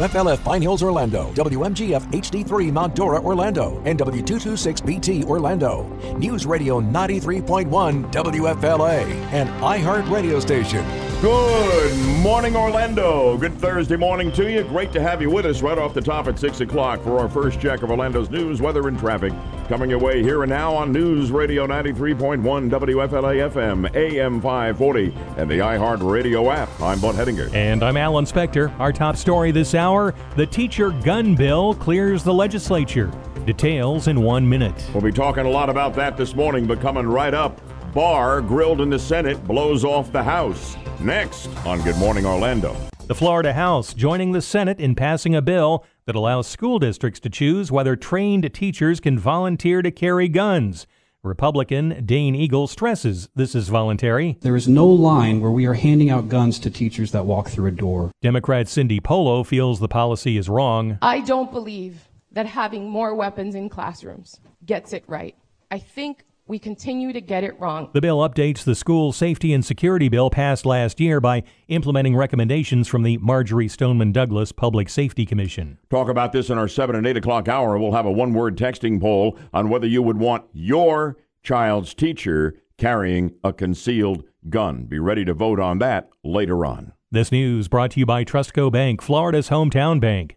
WFLF Pine Hills, Orlando, WMGF HD3 Mount Dora, Orlando, and W226BT, Orlando. News Radio 93.1 WFLA, and iHeart Radio Station. Good morning, Orlando. Good Thursday morning to you. Great to have you with us right off the top at 6 o'clock for our first check of Orlando's news, weather, and traffic. Coming your way here and now on News Radio 93.1 WFLA FM, AM 540, and the iHeart Radio app. I'm Bud Hedinger. And I'm Alan Spector. Our top story this hour the teacher gun bill clears the legislature. Details in one minute. We'll be talking a lot about that this morning, but coming right up, Barr grilled in the Senate blows off the House. Next on Good Morning Orlando. The Florida House joining the Senate in passing a bill that allows school districts to choose whether trained teachers can volunteer to carry guns. Republican Dane Eagle stresses this is voluntary. There is no line where we are handing out guns to teachers that walk through a door. Democrat Cindy Polo feels the policy is wrong. I don't believe that having more weapons in classrooms gets it right. I think we continue to get it wrong. The bill updates the school safety and security bill passed last year by implementing recommendations from the Marjory Stoneman Douglas Public Safety Commission. Talk about this in our 7 and 8 o'clock hour. We'll have a one word texting poll on whether you would want your child's teacher carrying a concealed gun. Be ready to vote on that later on. This news brought to you by Trustco Bank, Florida's hometown bank.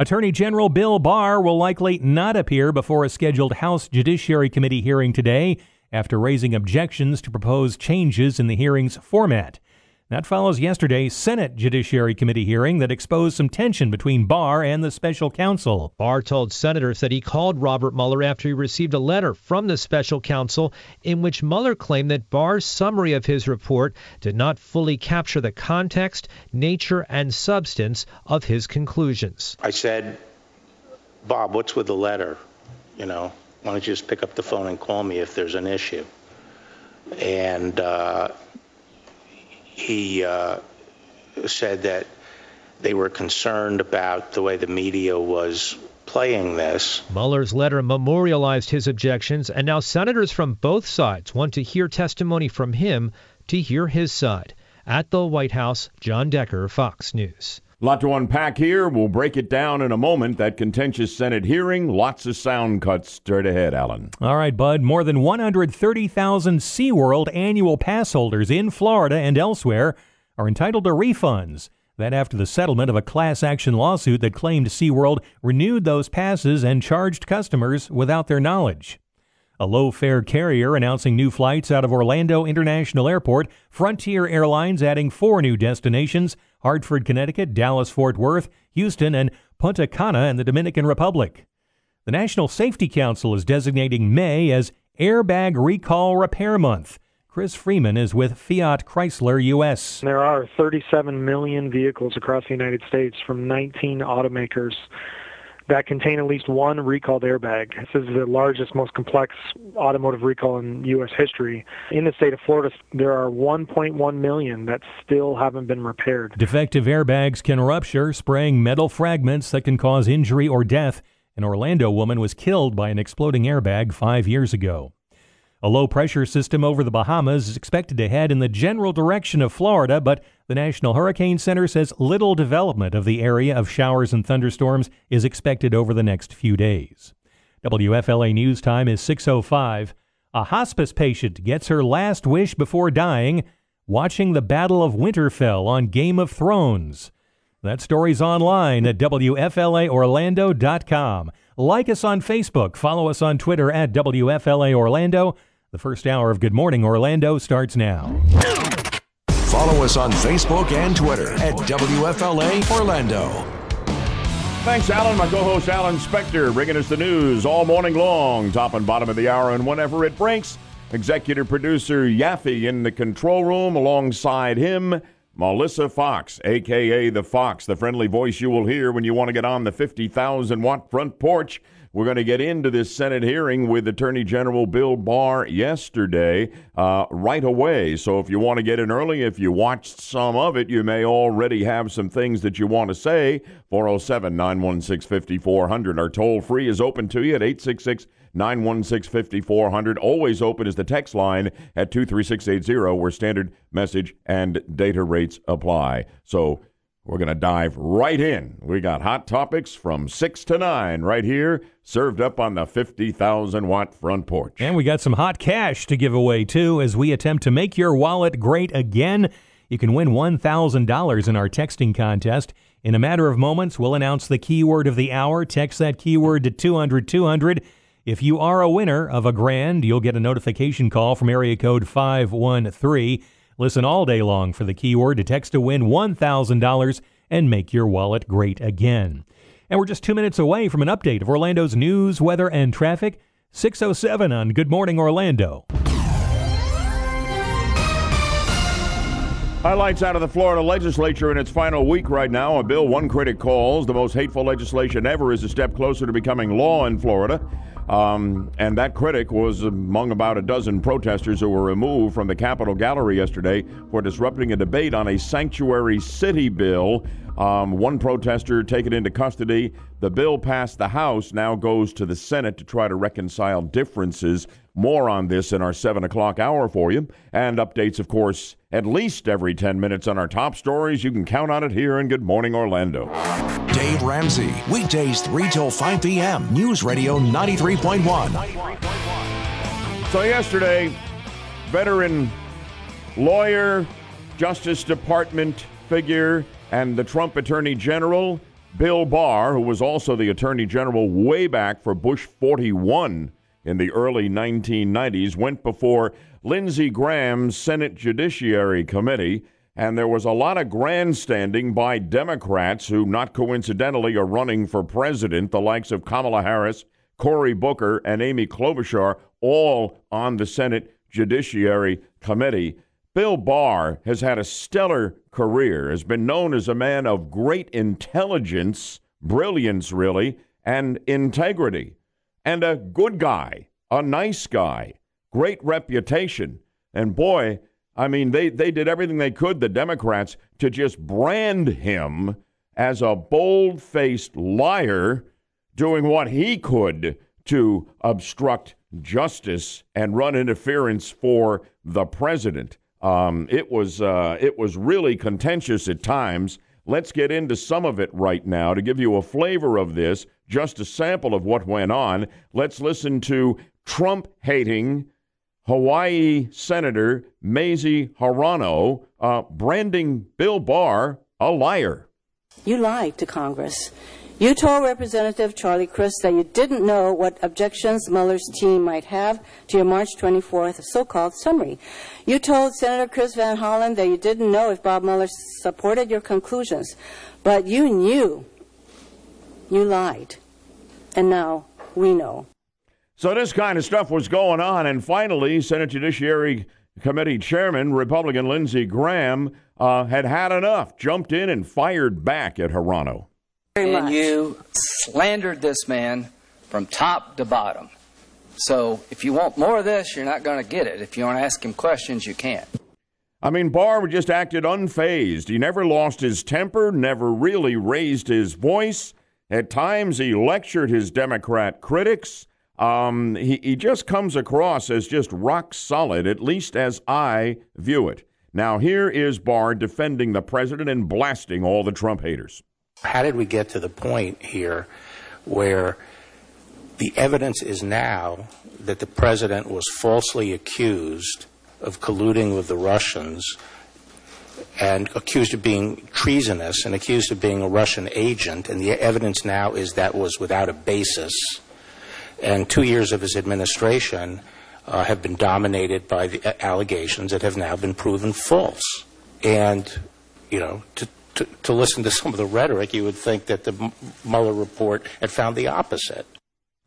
Attorney General Bill Barr will likely not appear before a scheduled House Judiciary Committee hearing today after raising objections to proposed changes in the hearing's format. That follows yesterday's Senate Judiciary Committee hearing that exposed some tension between Barr and the special counsel. Barr told senators that he called Robert Mueller after he received a letter from the special counsel in which Mueller claimed that Barr's summary of his report did not fully capture the context, nature, and substance of his conclusions. I said, Bob, what's with the letter? You know, why don't you just pick up the phone and call me if there's an issue? And uh, he uh, said that they were concerned about the way the media was playing this. Mueller's letter memorialized his objections, and now senators from both sides want to hear testimony from him to hear his side. At the White House, John Decker, Fox News. A lot to unpack here. We'll break it down in a moment. That contentious Senate hearing, lots of sound cuts straight ahead, Alan. All right, Bud. More than 130,000 SeaWorld annual pass holders in Florida and elsewhere are entitled to refunds. That after the settlement of a class action lawsuit that claimed SeaWorld renewed those passes and charged customers without their knowledge. A low fare carrier announcing new flights out of Orlando International Airport, Frontier Airlines adding four new destinations Hartford, Connecticut, Dallas, Fort Worth, Houston, and Punta Cana in the Dominican Republic. The National Safety Council is designating May as Airbag Recall Repair Month. Chris Freeman is with Fiat Chrysler US. There are 37 million vehicles across the United States from 19 automakers that contain at least one recalled airbag. This is the largest, most complex automotive recall in U.S. history. In the state of Florida, there are 1.1 million that still haven't been repaired. Defective airbags can rupture, spraying metal fragments that can cause injury or death. An Orlando woman was killed by an exploding airbag five years ago. A low pressure system over the Bahamas is expected to head in the general direction of Florida, but the National Hurricane Center says little development of the area of showers and thunderstorms is expected over the next few days. WFLA News Time is 6:05. A hospice patient gets her last wish before dying, watching the Battle of Winterfell on Game of Thrones. That story's online at WFLAOrlando.com. Like us on Facebook, follow us on Twitter at WFLA Orlando. The first hour of Good Morning Orlando starts now. Follow us on Facebook and Twitter at WFLA Orlando. Thanks, Alan. My co host, Alan Spector, bringing us the news all morning long, top and bottom of the hour, and whenever it breaks. Executive producer Yaffee in the control room alongside him. Melissa Fox, aka the Fox, the friendly voice you will hear when you want to get on the 50,000 watt front porch. We're going to get into this Senate hearing with Attorney General Bill Barr yesterday uh, right away. So if you want to get in early, if you watched some of it, you may already have some things that you want to say. 407 916 5400. Our toll free is open to you at 866 916 5400. Always open is the text line at 23680, where standard message and data rates apply. So We're going to dive right in. We got hot topics from 6 to 9 right here, served up on the 50,000 watt front porch. And we got some hot cash to give away, too, as we attempt to make your wallet great again. You can win $1,000 in our texting contest. In a matter of moments, we'll announce the keyword of the hour. Text that keyword to 200 200. If you are a winner of a grand, you'll get a notification call from area code 513. Listen all day long for the keyword to text to win $1,000 and make your wallet great again. And we're just two minutes away from an update of Orlando's news, weather, and traffic. 607 on Good Morning Orlando. Highlights out of the Florida legislature in its final week right now. A bill one critic calls the most hateful legislation ever is a step closer to becoming law in Florida. Um, and that critic was among about a dozen protesters who were removed from the Capitol gallery yesterday for disrupting a debate on a sanctuary city bill. Um, one protester taken into custody. The bill passed the House, now goes to the Senate to try to reconcile differences. More on this in our 7 o'clock hour for you. And updates, of course, at least every 10 minutes on our top stories. You can count on it here in Good Morning Orlando. Dave Ramsey, weekdays 3 till 5 p.m. News Radio 93.1. So, yesterday, veteran lawyer, Justice Department figure, and the Trump Attorney General, Bill Barr, who was also the Attorney General way back for Bush 41 in the early 1990s, went before Lindsey Graham's Senate Judiciary Committee. And there was a lot of grandstanding by Democrats who, not coincidentally, are running for president, the likes of Kamala Harris, Cory Booker, and Amy Klobuchar, all on the Senate Judiciary Committee. Bill Barr has had a stellar career, has been known as a man of great intelligence, brilliance, really, and integrity, and a good guy, a nice guy, great reputation. And boy, I mean, they, they did everything they could, the Democrats, to just brand him as a bold faced liar doing what he could to obstruct justice and run interference for the president. Um, it was uh, it was really contentious at times. Let's get into some of it right now to give you a flavor of this, just a sample of what went on. Let's listen to Trump hating Hawaii Senator Mazie Hirono uh, branding Bill Barr a liar. You lied to Congress. You told Representative Charlie Crist that you didn't know what objections Mueller's team might have to your March 24th so-called summary. You told Senator Chris Van Hollen that you didn't know if Bob Mueller supported your conclusions. But you knew. You lied. And now we know. So this kind of stuff was going on, and finally, Senate Judiciary Committee Chairman, Republican Lindsey Graham, uh, had had enough, jumped in and fired back at Hirono and you slandered this man from top to bottom. So if you want more of this, you're not going to get it. If you want to ask him questions, you can't. I mean, Barr just acted unfazed. He never lost his temper, never really raised his voice. At times, he lectured his Democrat critics. Um, he, he just comes across as just rock solid, at least as I view it. Now, here is Barr defending the president and blasting all the Trump haters. How did we get to the point here where the evidence is now that the president was falsely accused of colluding with the Russians and accused of being treasonous and accused of being a Russian agent, and the evidence now is that was without a basis. And two years of his administration uh, have been dominated by the allegations that have now been proven false. And, you know, to, to, to listen to some of the rhetoric, you would think that the Mueller report had found the opposite.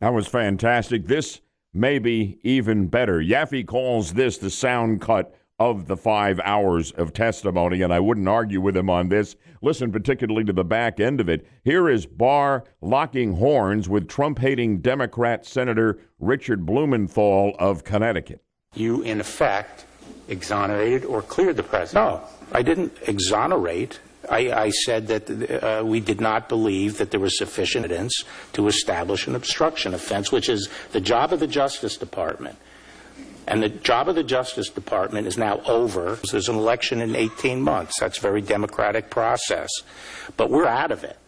That was fantastic. This may be even better. Yaffee calls this the sound cut of the five hours of testimony, and I wouldn't argue with him on this. Listen particularly to the back end of it. Here is Barr locking horns with Trump hating Democrat Senator Richard Blumenthal of Connecticut. You, in effect, exonerated or cleared the president. No, I didn't exonerate. I, I said that uh, we did not believe that there was sufficient evidence to establish an obstruction offense, which is the job of the Justice Department. And the job of the Justice Department is now over. There's an election in 18 months. That's a very democratic process. But we're out of it.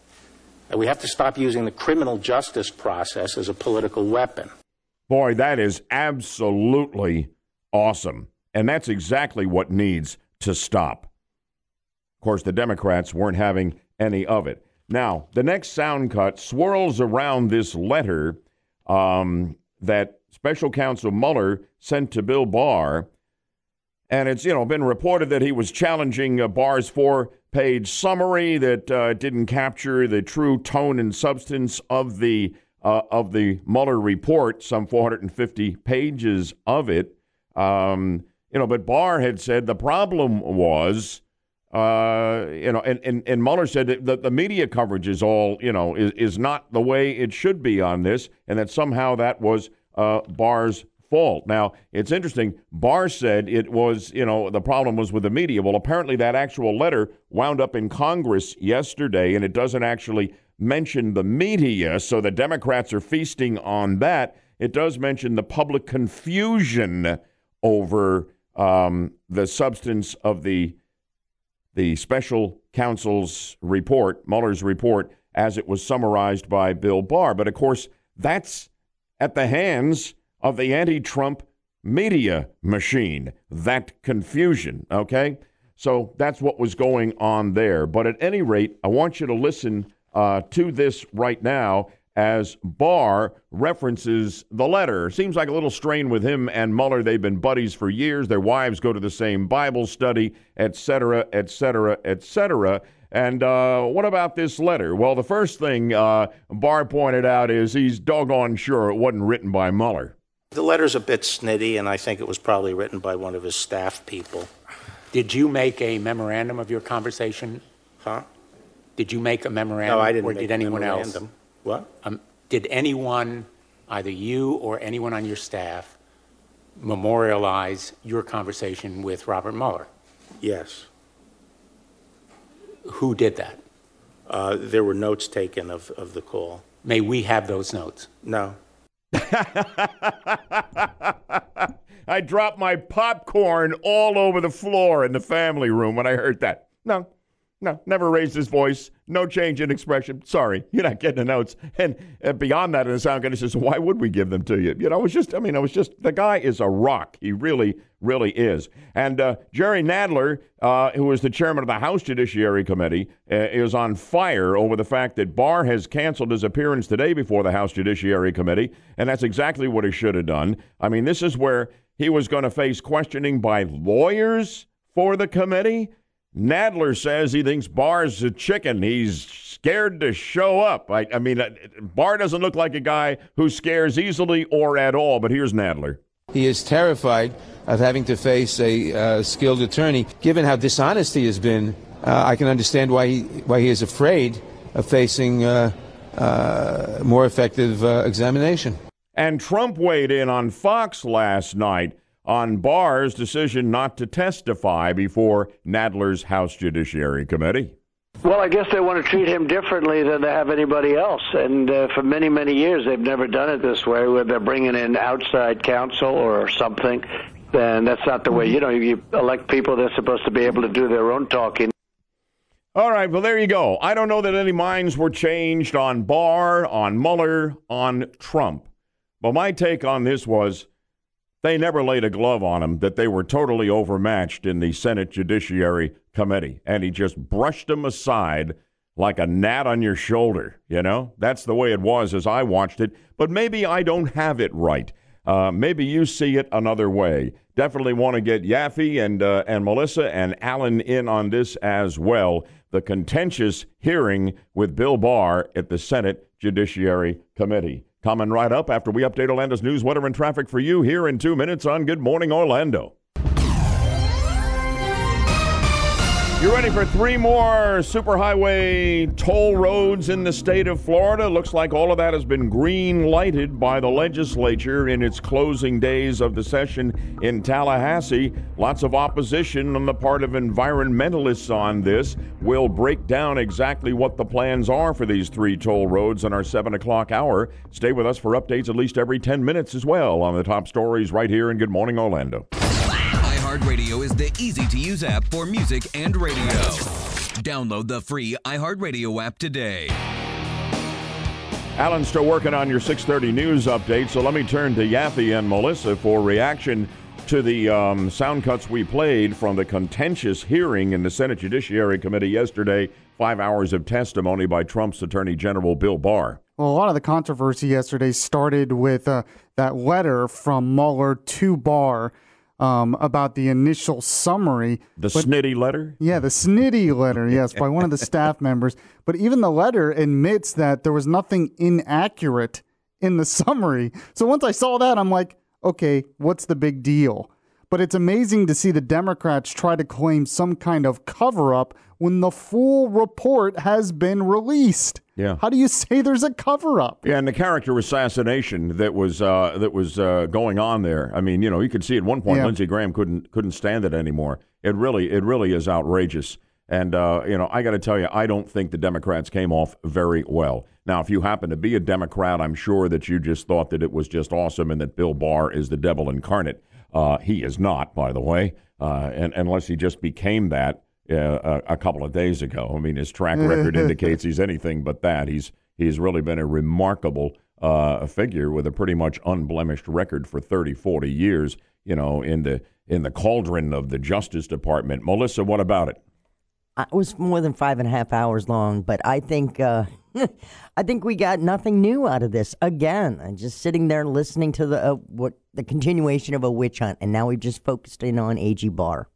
And we have to stop using the criminal justice process as a political weapon. Boy, that is absolutely awesome. And that's exactly what needs to stop. Of course, the Democrats weren't having any of it. Now, the next sound cut swirls around this letter um, that special counsel Mueller sent to Bill Barr. And it's, you know, been reported that he was challenging uh, Barr's four page summary that uh, didn't capture the true tone and substance of the, uh, of the Mueller report, some 450 pages of it. Um, you know, but Barr had said the problem was, uh, you know, and, and, and Mueller said that the, media coverage is all, you know, is, is not the way it should be on this, and that somehow that was uh, Barr's fault. Now, it's interesting. Barr said it was, you know, the problem was with the media. Well, apparently that actual letter wound up in Congress yesterday, and it doesn't actually mention the media, so the Democrats are feasting on that. It does mention the public confusion over um, the substance of the the special counsel's report, Mueller's report, as it was summarized by Bill Barr. But of course, that's at the hands of the anti Trump media machine, that confusion, okay? So that's what was going on there. But at any rate, I want you to listen uh, to this right now as Barr references the letter. Seems like a little strain with him and Mueller. They've been buddies for years. Their wives go to the same Bible study, et cetera, et cetera, et cetera. And uh, what about this letter? Well, the first thing uh, Barr pointed out is he's doggone sure it wasn't written by Mueller. The letter's a bit snitty, and I think it was probably written by one of his staff people. Did you make a memorandum of your conversation? Huh? Did you make a memorandum? No, I didn't Or make did a anyone memorandum. else? What? Um, did anyone, either you or anyone on your staff, memorialize your conversation with Robert Mueller? Yes. Who did that? Uh, there were notes taken of, of the call. May we have those notes? No. I dropped my popcorn all over the floor in the family room when I heard that. No, no, never raised his voice. No change in expression. Sorry, you're not getting the notes. And uh, beyond that, in the sound guy says, "Why would we give them to you?" You know, it was just. I mean, it was just. The guy is a rock. He really, really is. And uh, Jerry Nadler, uh, who is the chairman of the House Judiciary Committee, uh, is on fire over the fact that Barr has canceled his appearance today before the House Judiciary Committee, and that's exactly what he should have done. I mean, this is where he was going to face questioning by lawyers for the committee. Nadler says he thinks Barr's a chicken. He's scared to show up. I, I mean, uh, Barr doesn't look like a guy who scares easily or at all, but here's Nadler. He is terrified of having to face a uh, skilled attorney. Given how dishonest he has been, uh, I can understand why he, why he is afraid of facing uh, uh more effective uh, examination. And Trump weighed in on Fox last night on Barr's decision not to testify before Nadler's House Judiciary Committee. Well, I guess they want to treat him differently than they have anybody else. And uh, for many, many years, they've never done it this way, where they're bringing in outside counsel or something. And that's not the way, you know, you elect people, they're supposed to be able to do their own talking. All right, well, there you go. I don't know that any minds were changed on Barr, on Mueller, on Trump. But my take on this was they never laid a glove on him, that they were totally overmatched in the Senate Judiciary Committee. And he just brushed them aside like a gnat on your shoulder. You know, that's the way it was as I watched it. But maybe I don't have it right. Uh, maybe you see it another way. Definitely want to get Yaffee and uh, and Melissa and Alan in on this as well. The contentious hearing with Bill Barr at the Senate Judiciary Committee. Coming right up after we update Orlando's news, weather, and traffic for you here in two minutes on Good Morning Orlando. You ready for three more superhighway toll roads in the state of Florida? Looks like all of that has been green lighted by the legislature in its closing days of the session in Tallahassee. Lots of opposition on the part of environmentalists on this. We'll break down exactly what the plans are for these three toll roads in our 7 o'clock hour. Stay with us for updates at least every 10 minutes as well on the top stories right here in Good Morning Orlando iHeartRadio is the easy to use app for music and radio. Download the free iHeartRadio app today. Alan's still working on your 6:30 news update, so let me turn to Yaffee and Melissa for reaction to the um, sound cuts we played from the contentious hearing in the Senate Judiciary Committee yesterday. Five hours of testimony by Trump's Attorney General Bill Barr. Well, a lot of the controversy yesterday started with uh, that letter from Mueller to Barr um, about the initial summary. The but, snitty letter? Yeah, the snitty letter, yes, by one of the staff members. But even the letter admits that there was nothing inaccurate in the summary. So once I saw that, I'm like, okay, what's the big deal? But it's amazing to see the Democrats try to claim some kind of cover up when the full report has been released. Yeah. How do you say there's a cover up? Yeah, and the character assassination that was uh, that was uh, going on there. I mean, you know, you could see at one point yeah. Lindsey Graham couldn't couldn't stand it anymore. It really it really is outrageous. And uh, you know, I got to tell you, I don't think the Democrats came off very well. Now, if you happen to be a Democrat, I'm sure that you just thought that it was just awesome and that Bill Barr is the devil incarnate. Uh, he is not, by the way, uh, and unless he just became that uh, a, a, couple of days ago. I mean, his track record indicates he's anything but that. He's he's really been a remarkable uh, figure with a pretty much unblemished record for 30, 40 years. You know, in the in the cauldron of the Justice Department. Melissa, what about it? It was more than five and a half hours long, but I think uh, I think we got nothing new out of this. Again, I'm just sitting there listening to the uh, what the continuation of a witch hunt, and now we've just focused in on AG Barr.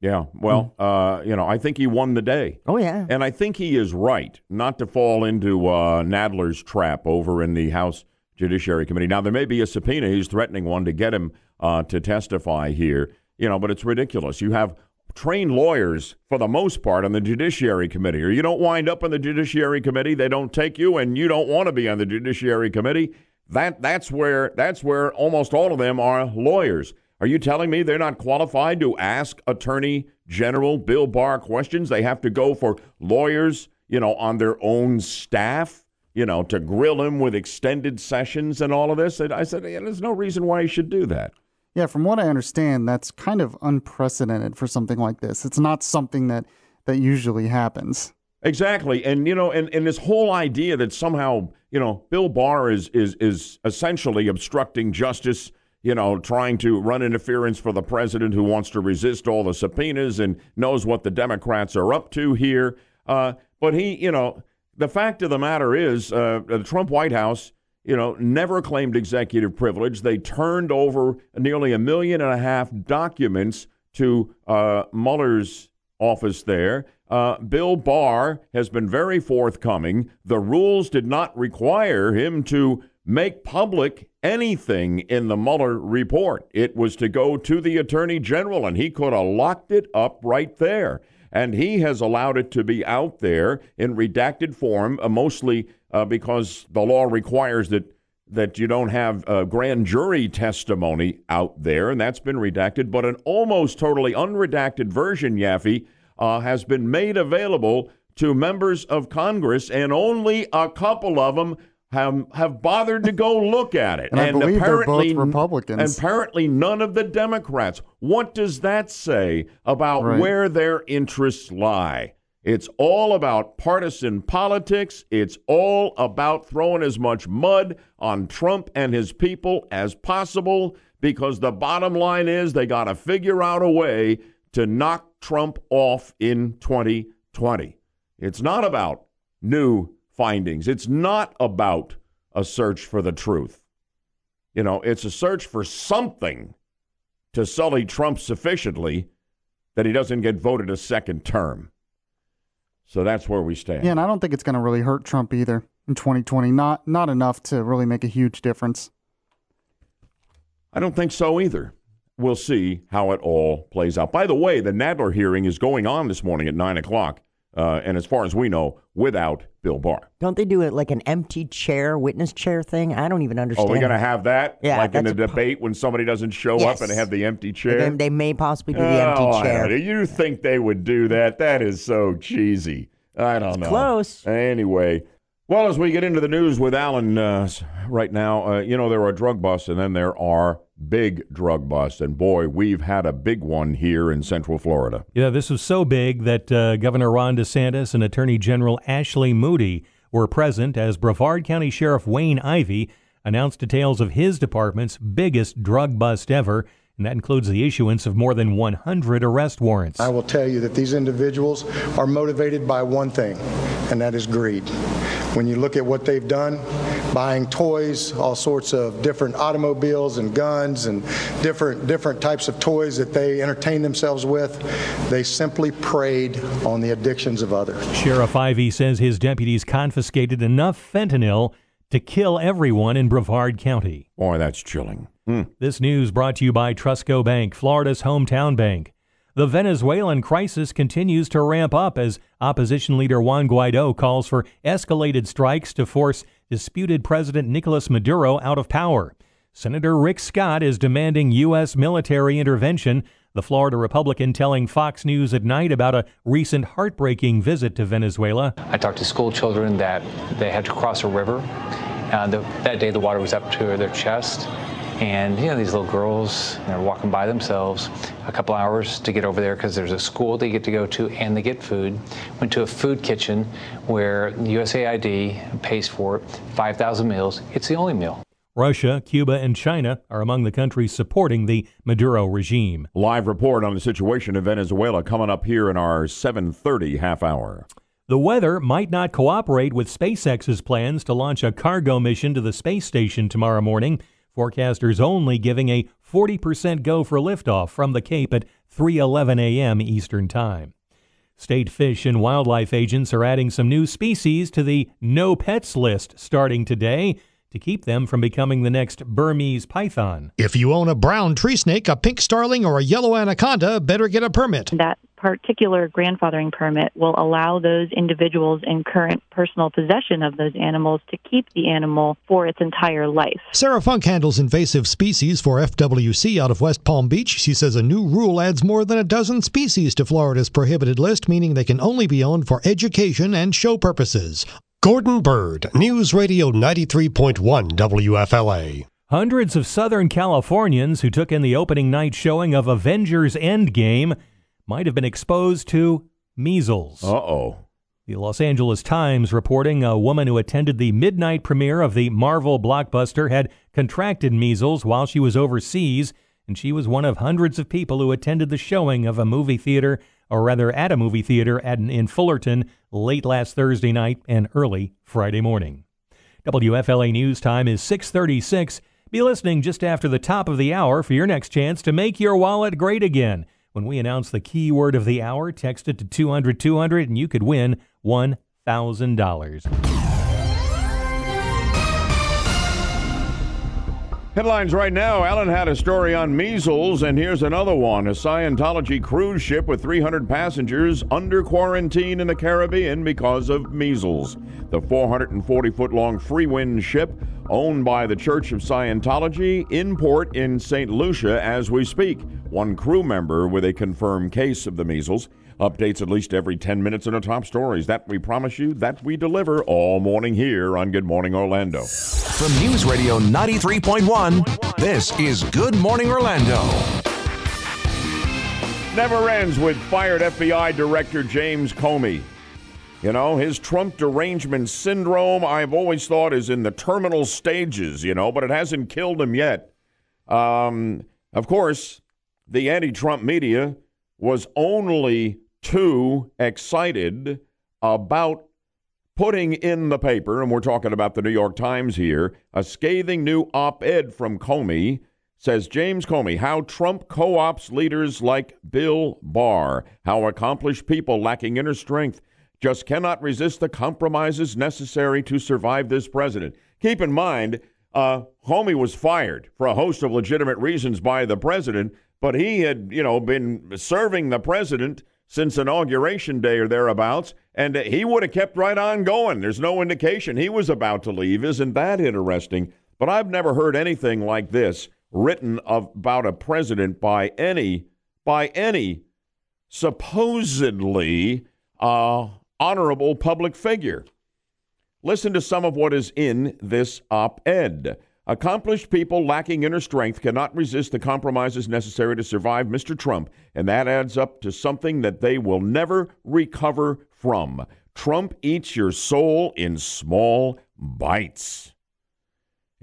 Yeah, well, hmm. uh, you know, I think he won the day. Oh yeah, and I think he is right not to fall into uh, Nadler's trap over in the House Judiciary Committee. Now there may be a subpoena; he's threatening one to get him uh, to testify here. You know, but it's ridiculous. You have trained lawyers for the most part on the Judiciary Committee, or you don't wind up on the Judiciary Committee. They don't take you, and you don't want to be on the Judiciary Committee. That that's where that's where almost all of them are lawyers. Are you telling me they're not qualified to ask Attorney General Bill Barr questions? They have to go for lawyers, you know, on their own staff, you know, to grill him with extended sessions and all of this. And I said, yeah, there's no reason why he should do that. Yeah, from what I understand, that's kind of unprecedented for something like this. It's not something that that usually happens. Exactly. And you know, and, and this whole idea that somehow, you know, Bill Barr is is is essentially obstructing justice you know, trying to run interference for the president who wants to resist all the subpoenas and knows what the Democrats are up to here. Uh, but he, you know, the fact of the matter is, uh, the Trump White House, you know, never claimed executive privilege. They turned over nearly a million and a half documents to uh, Mueller's office there. Uh, Bill Barr has been very forthcoming. The rules did not require him to make public anything in the Mueller report. It was to go to the Attorney General, and he could have locked it up right there. And he has allowed it to be out there in redacted form, uh, mostly uh, because the law requires that that you don't have a grand jury testimony out there, and that's been redacted. But an almost totally unredacted version, Yaffee, uh, has been made available to members of Congress, and only a couple of them have have bothered to go look at it. and, and I believe apparently, they're both Republicans. Apparently, none of the Democrats. What does that say about right. where their interests lie? It's all about partisan politics. It's all about throwing as much mud on Trump and his people as possible because the bottom line is they got to figure out a way to knock Trump off in 2020. It's not about new findings. It's not about a search for the truth. You know, it's a search for something to sully Trump sufficiently that he doesn't get voted a second term. So that's where we stand. Yeah, and I don't think it's going to really hurt Trump either in 2020. Not not enough to really make a huge difference. I don't think so either. we'll see how it all plays out. By the way, the Nadler hearing is going on this morning at 9 o'clock. Uh, and as far as we know, without Bill Barr. Don't they do it like an empty chair, witness chair thing? I don't even understand. Oh, we're going to have that? Yeah, Like in a a- debate when somebody doesn't show Yes. up and have the empty They, chair? they may possibly do the Oh, empty chair. don't. You think they would do that? That is so cheesy. I don't know. close. Anyway, well, as we get into the news with Alan uh, right now, uh, you know, there are drug busts and then there are big drug bust. And boy, we've had a big one here in Central Florida. Yeah, this was so big that uh, Governor Ron DeSantis and Attorney General Ashley Moody were present as Brevard County Sheriff Wayne Ivey announced details of his department's biggest drug bust ever, and that includes the issuance of more than 100 arrest warrants. I will tell you that these individuals are motivated by one thing, and that is greed. When you look at what they've done, buying toys, all sorts of different automobiles and guns and different different types of toys that they entertain themselves with, they simply preyed on the addictions of others. Sheriff Ivey says his deputies confiscated enough fentanyl to kill everyone in Brevard County. Boy, that's chilling. Hmm. This news brought to you by Trustco Bank, Florida's hometown bank. The Venezuelan crisis continues to ramp up as opposition leader Juan Guaido calls for escalated strikes to force disputed President Nicolas Maduro out of power. Senator Rick Scott is demanding U.S. military intervention. The Florida Republican telling Fox News at night about a recent heartbreaking visit to Venezuela. I talked to school children that they had to cross a river. Uh, the, that day, the water was up to their chest. And, you know, these little girls, they're walking by themselves a couple hours to get over there because there's a school they get to go to and they get food. Went to a food kitchen where USAID pays for it, 5,000 meals. It's the only meal. Russia, Cuba, and China are among the countries supporting the Maduro regime. Live report on the situation in Venezuela coming up here in our 7:30 half hour. The weather might not cooperate with SpaceX's plans to launch a cargo mission to the space station tomorrow morning. Forecasters only giving a 40% go for liftoff from the Cape at 3:11 a.m. Eastern Time. State fish and wildlife agents are adding some new species to the no pets list starting today to keep them from becoming the next Burmese python. If you own a brown tree snake, a pink starling, or a yellow anaconda, better get a permit. That particular grandfathering permit will allow those individuals in current personal possession of those animals to keep the animal for its entire life. Sarah Funck handles invasive species for FWC out of West Palm Beach. She says a new rule adds more than a dozen species to Florida's prohibited list, meaning they can only be owned for education and show purposes. Gordon Bird, News Radio 93.1 WFLA. Hundreds of Southern Californians who took in the opening night showing of Avengers Endgame might have been exposed to measles. Uh oh. The Los Angeles Times reporting a woman who attended the midnight premiere of the Marvel blockbuster had contracted measles while she was overseas, and she was one of hundreds of people who attended the showing of a movie theater, or rather at a movie theater at, in Fullerton late last Thursday night and early Friday morning. WFLA News Time is 636. Be listening just after the top of the hour for your next chance to make your wallet great again. When we announce the keyword of the hour, text it to 200 200 and you could win $1,000. Headlines right now. Alan had a story on measles, and here's another one. A Scientology cruise ship with 300 passengers under quarantine in the Caribbean because of measles. The 440 foot long Freewind ship, owned by the Church of Scientology, in port in St. Lucia as we speak. One crew member with a confirmed case of the measles. Updates at least every 10 minutes in our top stories. That we promise you, that we deliver all morning here on Good Morning Orlando. From News Radio 93.1, this is Good Morning Orlando. Never ends with fired FBI Director James Comey. You know, his Trump derangement syndrome, I've always thought, is in the terminal stages, you know, but it hasn't killed him yet. Um, of course, the anti Trump media was only too excited about putting in the paper, and we're talking about the New York Times here, a scathing new op ed from Comey says James Comey, how Trump co ops leaders like Bill Barr, how accomplished people lacking inner strength just cannot resist the compromises necessary to survive this president. Keep in mind, uh, Comey was fired for a host of legitimate reasons by the president, but he had, you know, been serving the president since inauguration day or thereabouts, and he would have kept right on going. There's no indication he was about to leave. Isn't that interesting? But I've never heard anything like this written of, about a president by any by any supposedly uh, honorable public figure. Listen to some of what is in this op-ed. Accomplished people lacking inner strength cannot resist the compromises necessary to survive Mr. Trump, and that adds up to something that they will never recover from. Trump eats your soul in small bites.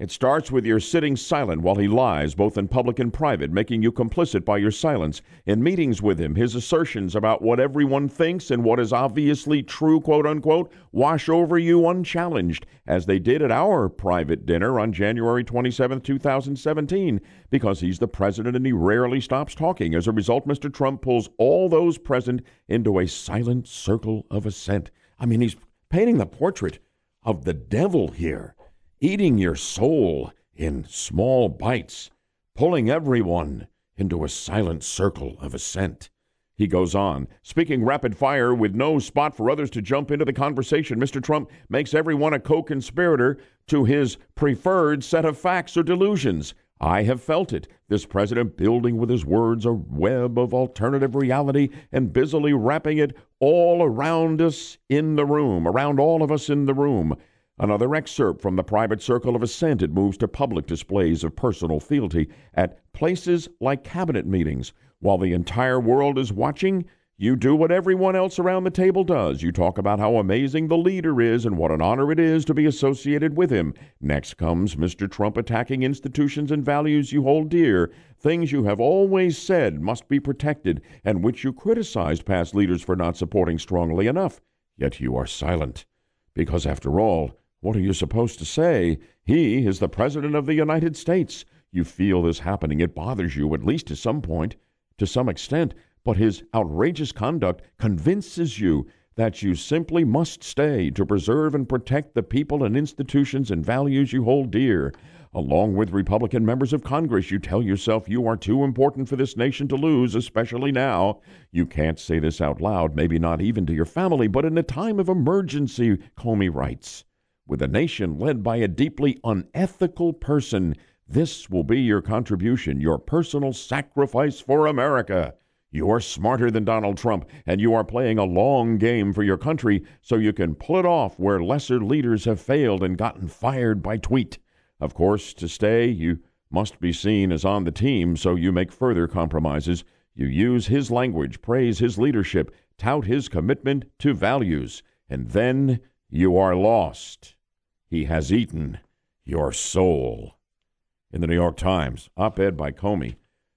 It starts with your sitting silent while he lies, both in public and private, making you complicit by your silence. In meetings with him, his assertions about what everyone thinks and what is obviously true, quote unquote, wash over you unchallenged, as they did at our private dinner on January 27, 2017, because he's the president and he rarely stops talking. As a result, Mr. Trump pulls all those present into a silent circle of assent. I mean, he's painting the portrait of the devil here eating your soul in small bites, pulling everyone into a silent circle of assent. He goes on, speaking rapid fire with no spot for others to jump into the conversation. Mr. Trump makes everyone a co conspirator to his preferred set of facts or delusions. I have felt it. This president building with his words a web of alternative reality and busily wrapping it all around us in the room, around all of us in the room. Another excerpt from the private circle of assent. It moves to public displays of personal fealty at places like cabinet meetings. While the entire world is watching, you do what everyone else around the table does. You talk about how amazing the leader is and what an honor it is to be associated with him. Next comes Mr. Trump attacking institutions and values you hold dear, things you have always said must be protected, and which you criticized past leaders for not supporting strongly enough. Yet you are silent. Because, after all, what are you supposed to say? He is the President of the United States. You feel this happening. It bothers you, at least to some point, to some extent, but his outrageous conduct convinces you that you simply must stay to preserve and protect the people and institutions and values you hold dear. Along with Republican members of Congress, you tell yourself you are too important for this nation to lose, especially now. You can't say this out loud, maybe not even to your family, but in a time of emergency, Comey writes. With a nation led by a deeply unethical person, this will be your contribution, your personal sacrifice for America. You are smarter than Donald Trump, and you are playing a long game for your country so you can pull it off where lesser leaders have failed and gotten fired by tweet. Of course, to stay, you must be seen as on the team, so you make further compromises. You use his language, praise his leadership, tout his commitment to values, and then you are lost. He has eaten your soul. In the New York Times, op ed by Comey,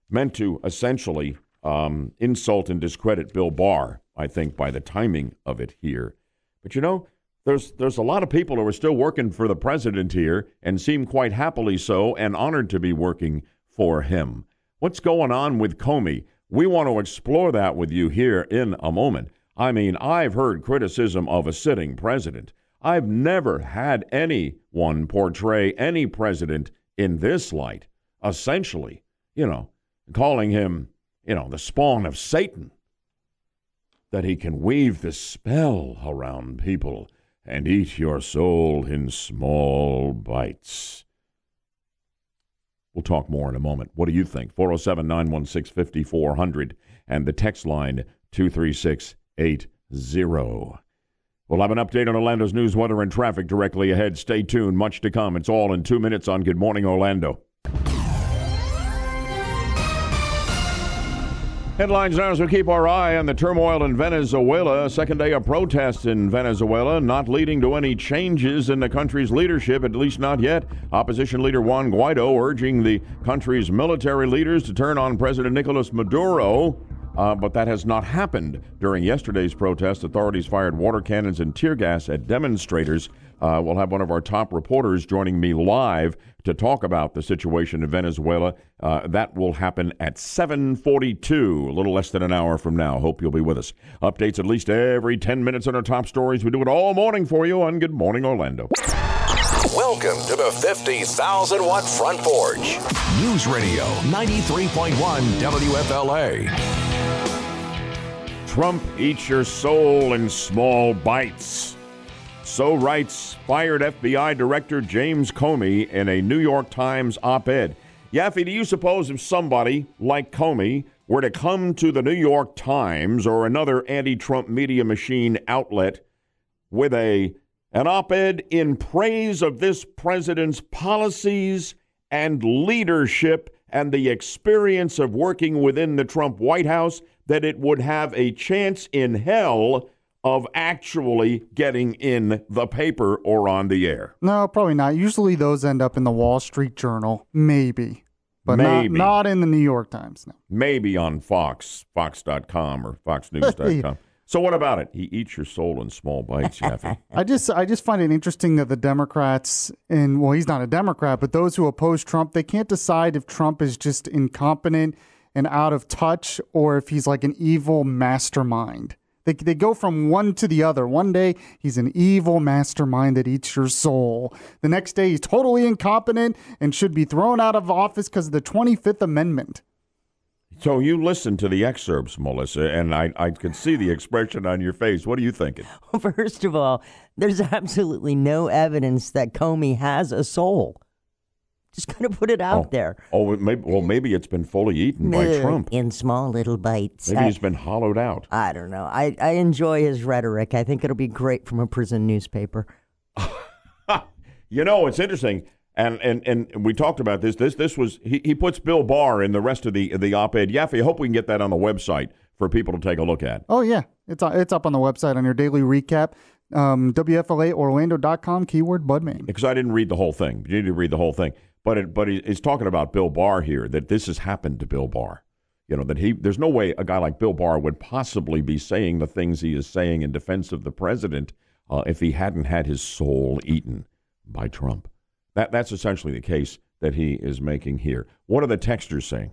meant to essentially um, insult and discredit Bill Barr, I think, by the timing of it here. But you know, there's, there's a lot of people who are still working for the president here and seem quite happily so and honored to be working for him. What's going on with Comey? We want to explore that with you here in a moment. I mean, I've heard criticism of a sitting president. I've never had anyone portray any president in this light, essentially, you know, calling him, you know, the spawn of Satan. That he can weave this spell around people and eat your soul in small bites. We'll talk more in a moment. What do you think? 407 916 5400 and the text line 23680. We'll have an update on Orlando's news, weather, and traffic directly ahead. Stay tuned. Much to come. It's all in two minutes on Good Morning Orlando. Headlines now as we keep our eye on the turmoil in Venezuela. Second day of protests in Venezuela, not leading to any changes in the country's leadership, at least not yet. Opposition leader Juan Guaido urging the country's military leaders to turn on President Nicolas Maduro uh, but that has not happened. During yesterday's protest, authorities fired water cannons and tear gas at demonstrators. Uh, we'll have one of our top reporters joining me live to talk about the situation in Venezuela. Uh, that will happen at 7:42, a little less than an hour from now. Hope you'll be with us. Updates at least every 10 minutes on our top stories. We do it all morning for you on Good Morning Orlando. Welcome to the 50,000 watt front porch. News Radio 93.1 WFLA. Trump eats your soul in small bites. So writes fired FBI Director James Comey in a New York Times op ed. Yaffee, do you suppose if somebody like Comey were to come to the New York Times or another anti Trump media machine outlet with a an op ed in praise of this president's policies and leadership and the experience of working within the Trump White House, that it would have a chance in hell of actually getting in the paper or on the air. No, probably not. Usually those end up in the Wall Street Journal, maybe, but Maybe. Not, not in the New York Times. No. Maybe on Fox, Fox.com or FoxNews.com. so what about it? He eats your soul in small bites, Yaffee. I just I just find it interesting that the Democrats and well he's not a Democrat, but those who oppose Trump, they can't decide if Trump is just incompetent and out of touch or if he's like an evil mastermind. They, they go from one to the other. One day he's an evil mastermind that eats your soul. The next day he's totally incompetent and should be thrown out of office because of the 25th Amendment. So you listened to the excerpts, Melissa, and I, I could see the expression on your face. What are you thinking? Well, First of all, there's absolutely no evidence that Comey has a soul. Just gonna put it out there. Oh, it may, well, maybe it's been fully eaten by Trump. in small little bites. Maybe I- he's been hollowed out. I don't know. I, I enjoy his rhetoric. I think it'll be great from a prison newspaper. You know, it's interesting, and and and we talked about this. This this was he, he puts Bill Barr in the rest of the the op-ed. Yaffee, I hope we can get that on the website for people to take a look at. Oh yeah, it's it's up on the website on your daily recap. Um, WFLAOrlando.com keyword Budman. because I didn't read the whole thing. You need to read the whole thing. But it, but he's talking about Bill Barr here that this has happened to Bill Barr. You know that he there's no way a guy like Bill Barr would possibly be saying the things he is saying in defense of the president uh, if he hadn't had his soul eaten by Trump. That that's essentially the case that he is making here. What are the texters saying?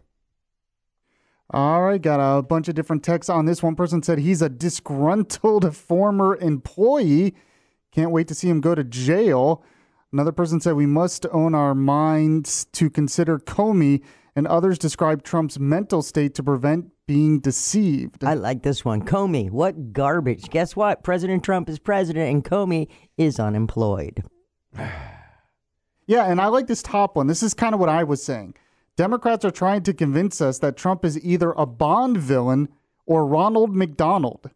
All right, got a bunch of different texts on this. One person said he's a disgruntled former employee. Can't wait to see him go to jail. Another person said we must own our minds to consider Comey, and others describe Trump's mental state to prevent being deceived. I like this one. Comey, what garbage. Guess what? President Trump is president and Comey is unemployed. Yeah, and I like this top one. This is kind of what I was saying. Democrats are trying to convince us that Trump is either a Bond villain or Ronald McDonald.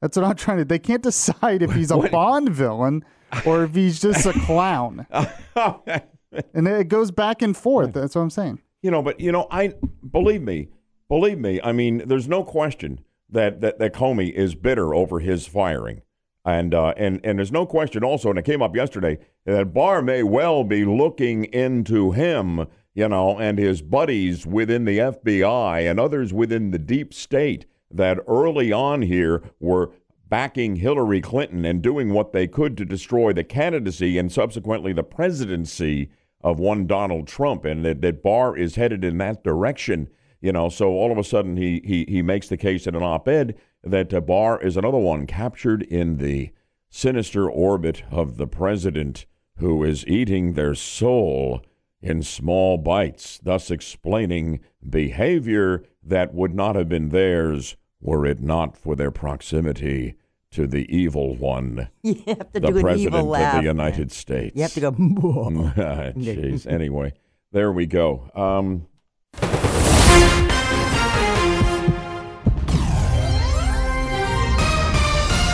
That's what I'm trying to. They can't decide if he's a Bond villain or if he's just a clown. and it goes back and forth. That's what I'm saying. You know, but you know, I believe me, believe me. I mean, there's no question that that, that Comey is bitter over his firing, and uh, and and there's no question also, and it came up yesterday that Barr may well be looking into him, you know, and his buddies within the FBI and others within the deep state that early on here were backing Hillary Clinton and doing what they could to destroy the candidacy and subsequently the presidency of one Donald Trump, and that, that Barr is headed in that direction. You know, so all of a sudden he he he makes the case in an op-ed that uh, Barr is another one captured in the sinister orbit of the president who is eating their soul in small bites, thus explaining behavior that would not have been theirs were it not for their proximity to the evil one, You have to the do an president evil laugh. of the United States. You have to go. Jeez. Anyway, there we go. Um,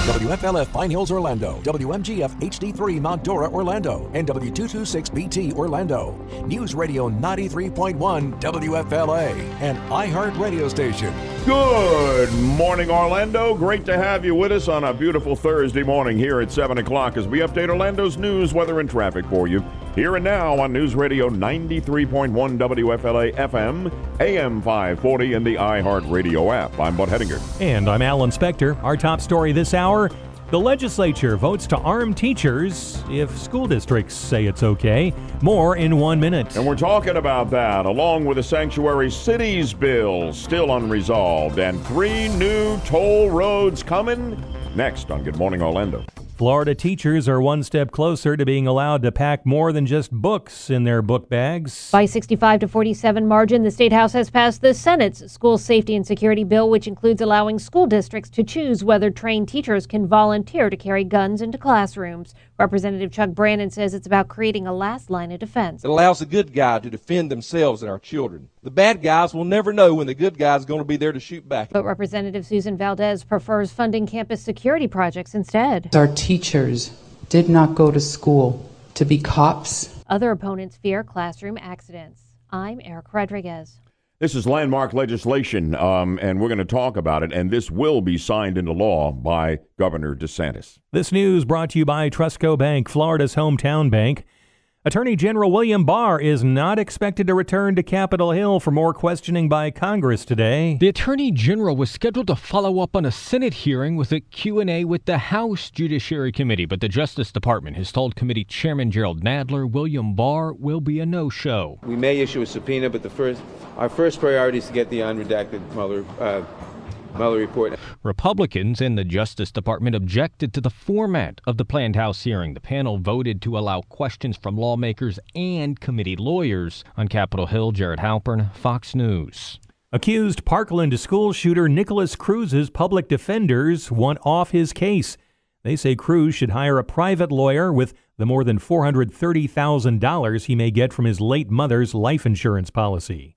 WFLF Pine Hills, Orlando. WMGF HD3 Mount Dora, Orlando. And W226BT, Orlando. News Radio 93.1 WFLA. An iHeart radio station. Good morning, Orlando. Great to have you with us on a beautiful Thursday morning here at 7 o'clock as we update Orlando's news, weather, and traffic for you. Here and now on News Radio 93.1 WFLA FM, AM 540, and the iHeart Radio app. I'm Bud Hedinger. And I'm Alan Spector. Our top story this hour the legislature votes to arm teachers if school districts say it's okay. More in one minute. And we're talking about that, along with the Sanctuary Cities bill still unresolved, and three new toll roads coming next on Good Morning Orlando. Florida teachers are one step closer to being allowed to pack more than just books in their book bags. By 65 to 47 margin, the State House has passed the Senate's School Safety and Security Bill, which includes allowing school districts to choose whether trained teachers can volunteer to carry guns into classrooms. Representative Chuck Brannan says it's about creating a last line of defense. It allows the good guy to defend themselves and our children. The bad guys will never know when the good guy's going to be there to shoot back. But Representative Susan Valdez prefers funding campus security projects instead. Our teachers did not go to school to be cops. Other opponents fear classroom accidents. I'm Eric Rodriguez. This is landmark legislation, um, and we're going to talk about it. And this will be signed into law by Governor DeSantis. This news brought to you by Trustco Bank, Florida's hometown bank. Attorney General William Barr is not expected to return to Capitol Hill for more questioning by Congress today. The Attorney General was scheduled to follow up on a Senate hearing with a Q&A with the House Judiciary Committee, but the Justice Department has told committee chairman Jerrold Nadler William Barr will be a no-show. We may issue a subpoena, but the first our first priority is to get the unredacted Mueller uh, Mueller report. Republicans in the Justice Department objected to the format of the planned House hearing. The panel voted to allow questions from lawmakers and committee lawyers. On Capitol Hill, Jared Halpern, Fox News. Accused Parkland school shooter Nikolas Cruz's public defenders want off his case. They say Cruz should hire a private lawyer with the more than $430,000 he may get from his late mother's life insurance policy.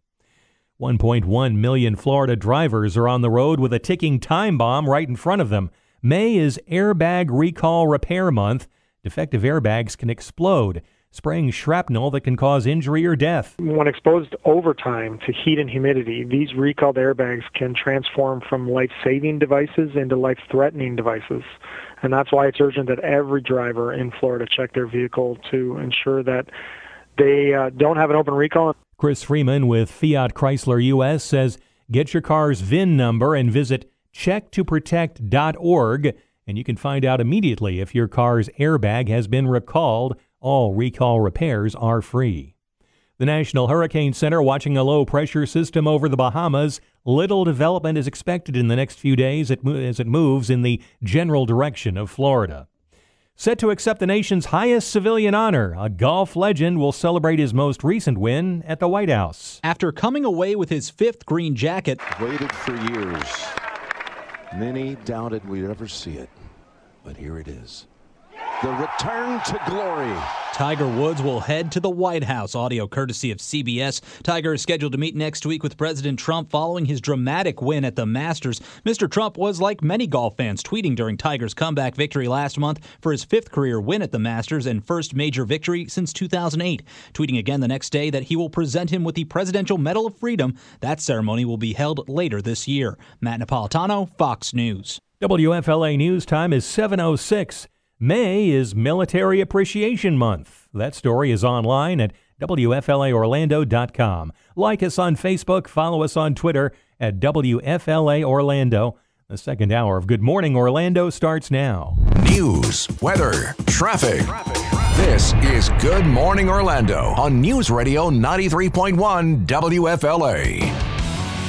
1.1 million Florida drivers are on the road with a ticking time bomb right in front of them. May is Airbag Recall Repair Month. Defective airbags can explode, spraying shrapnel that can cause injury or death. When exposed over time to heat and humidity, these recalled airbags can transform from life saving devices into life threatening devices. And that's why it's urgent that every driver in Florida check their vehicle to ensure that they uh, don't have an open recall. Chris Freeman with Fiat Chrysler US says get your car's VIN number and visit checktoprotect.org and you can find out immediately if your car's airbag has been recalled. All recall repairs are free. The National Hurricane Center watching a low pressure system over the Bahamas. Little development is expected in the next few days as it moves in the general direction of Florida. Set to accept the nation's highest civilian honor, a golf legend will celebrate his most recent win at the White House. After coming away with his fifth green jacket, waited for years. Many doubted we'd ever see it, but here it is. The return to glory. Tiger Woods will head to the White House. Audio courtesy of CBS. Tiger is scheduled to meet next week with President Trump following his dramatic win at the Masters. Mr. Trump was like many golf fans, tweeting during Tiger's comeback victory last month for his fifth career win at the Masters and first major victory since 2008. Tweeting again the next day that he will present him with the Presidential Medal of Freedom. That ceremony will be held later this year. Matt Napolitano, Fox News. WFLA News Time is 706. May is Military Appreciation Month. That story is online at WFLAOrlando.com. Like us on Facebook, follow us on Twitter at WFLA Orlando. The second hour of Good Morning Orlando starts now. News, weather, traffic. This is Good Morning Orlando on News Radio 93.1 WFLA.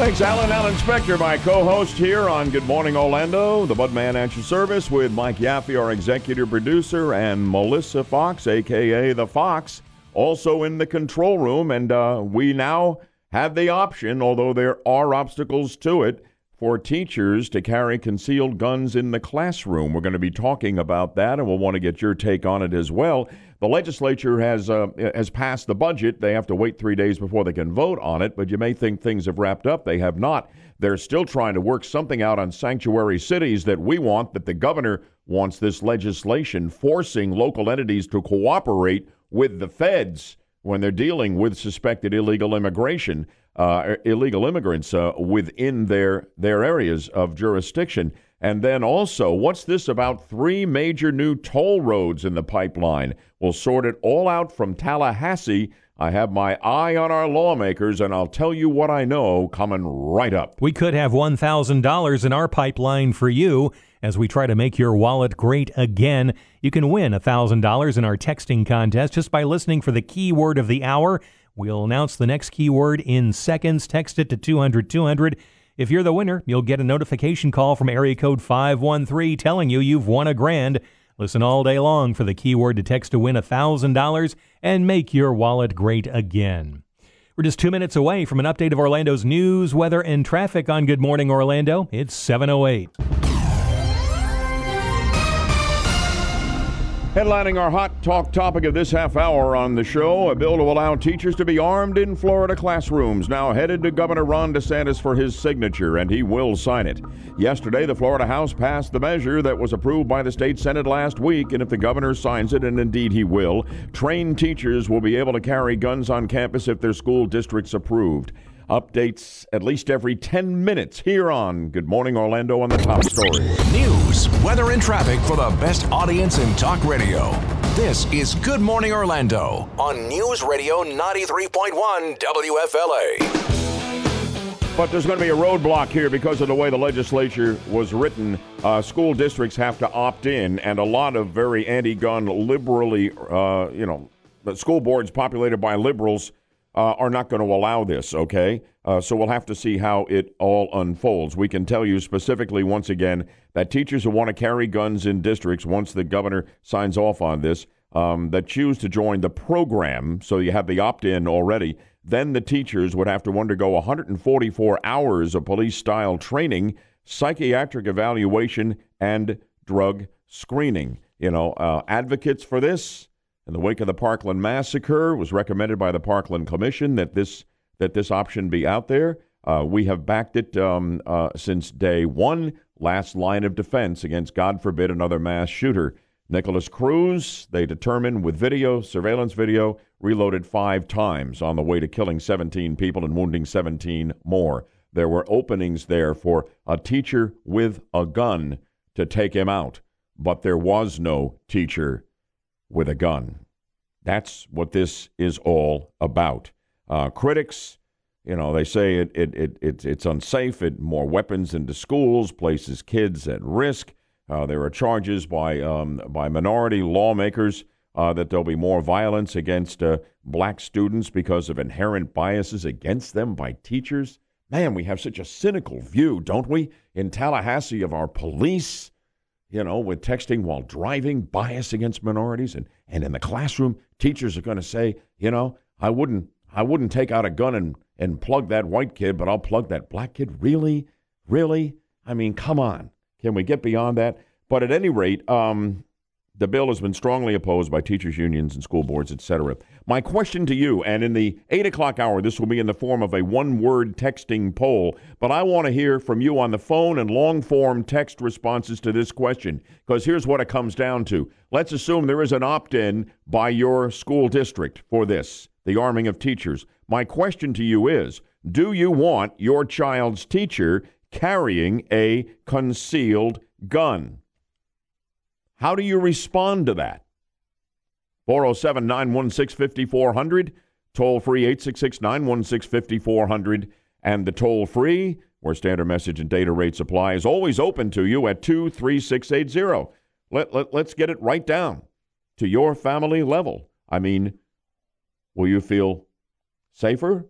Thanks, Alan. Alan Spector, my co-host here on Good Morning Orlando, the Budman Answer Service, with Mike Yaffee, our executive producer, and Melissa Fox, aka the Fox, also in the control room. And uh, we now have the option, although there are obstacles to it, for teachers to carry concealed guns in the classroom. We're going to be talking about that, and we'll want to get your take on it as well. The legislature has uh, has passed the budget. They have to wait three days before they can vote on it. But you may think things have wrapped up. They have not. They're still trying to work something out on sanctuary cities that we want. That the governor wants this legislation forcing local entities to cooperate with the feds when they're dealing with suspected illegal immigration, uh, illegal immigrants uh, within their their areas of jurisdiction. And then also, what's this about three major new toll roads in the pipeline? We'll sort it all out from Tallahassee. I have my eye on our lawmakers, and I'll tell you what I know coming right up. We could have $1,000 in our pipeline for you as we try to make your wallet great again. You can win $1,000 in our texting contest just by listening for the keyword of the hour. We'll announce the next keyword in seconds. Text it to 200 200. If you're the winner, you'll get a notification call from area code 513 telling you you've won a grand. Listen all day long for the keyword to text to win $1,000 and make your wallet great again. We're just two minutes away from an update of Orlando's news, weather, and traffic on Good Morning Orlando. It's 708. Headlining our hot talk topic of this half hour on the show, a bill to allow teachers to be armed in Florida classrooms now headed to Governor Ron DeSantis for his signature, and he will sign it. Yesterday, the Florida House passed the measure that was approved by the state Senate last week, and if the governor signs it, and indeed he will, trained teachers will be able to carry guns on campus if their school district's approved. Updates at least every 10 minutes here on Good Morning Orlando on the top story. News, weather, and traffic for the best audience in talk radio. This is Good Morning Orlando on News Radio 93.1 WFLA. But there's going to be a roadblock here because of the way the legislature was written. Uh, school districts have to opt in, and a lot of very anti-gun, liberally, uh, you know, the school boards populated by liberals uh, are not going to allow this, okay? Uh, so we'll have to see how it all unfolds. We can tell you specifically, once again, that teachers who want to carry guns in districts, once the governor signs off on this, um, that choose to join the program, so you have the opt in already, then the teachers would have to undergo 144 hours of police style training, psychiatric evaluation, and drug screening. You know, uh, advocates for this in the wake of the Parkland massacre, was recommended by the Parkland Commission that this that this option be out there. Uh, we have backed it um, uh, since day one. Last line of defense against, God forbid, another mass shooter. Nikolas Cruz, they determined with video, surveillance video, reloaded five times on the way to killing 17 people and wounding 17 more. There were openings there for a teacher with a gun to take him out, but there was no teacher with a gun. That's what this is all about. Uh, critics, you know, they say it, it, it, it, it's unsafe, it more weapons into schools, places kids at risk. Uh, there are charges by, um, by minority lawmakers uh, that there'll be more violence against uh, black students because of inherent biases against them by teachers. Man, we have such a cynical view, don't we, in Tallahassee of our police you know, with texting while driving, bias against minorities, and, and in the classroom, teachers are going to say, you know, I wouldn't I wouldn't take out a gun and, and plug that white kid, but I'll plug that black kid. Really? Really? I mean, come on. Can we get beyond that? But at any rate, um, the bill has been strongly opposed by teachers' unions and school boards, etc. My question to you, and in the 8 o'clock hour, this will be in the form of a one word texting poll, but I want to hear from you on the phone and long form text responses to this question, because here's what it comes down to. Let's assume there is an opt in by your school district for this, the arming of teachers. My question to you is Do you want your child's teacher carrying a concealed gun? How do you respond to that? 407 916 5400, toll free 866 916 5400, and the toll free, where standard message and data rates apply, is always open to you at 23680. Let, let, let's get it right down to your family level. I mean, will you feel safer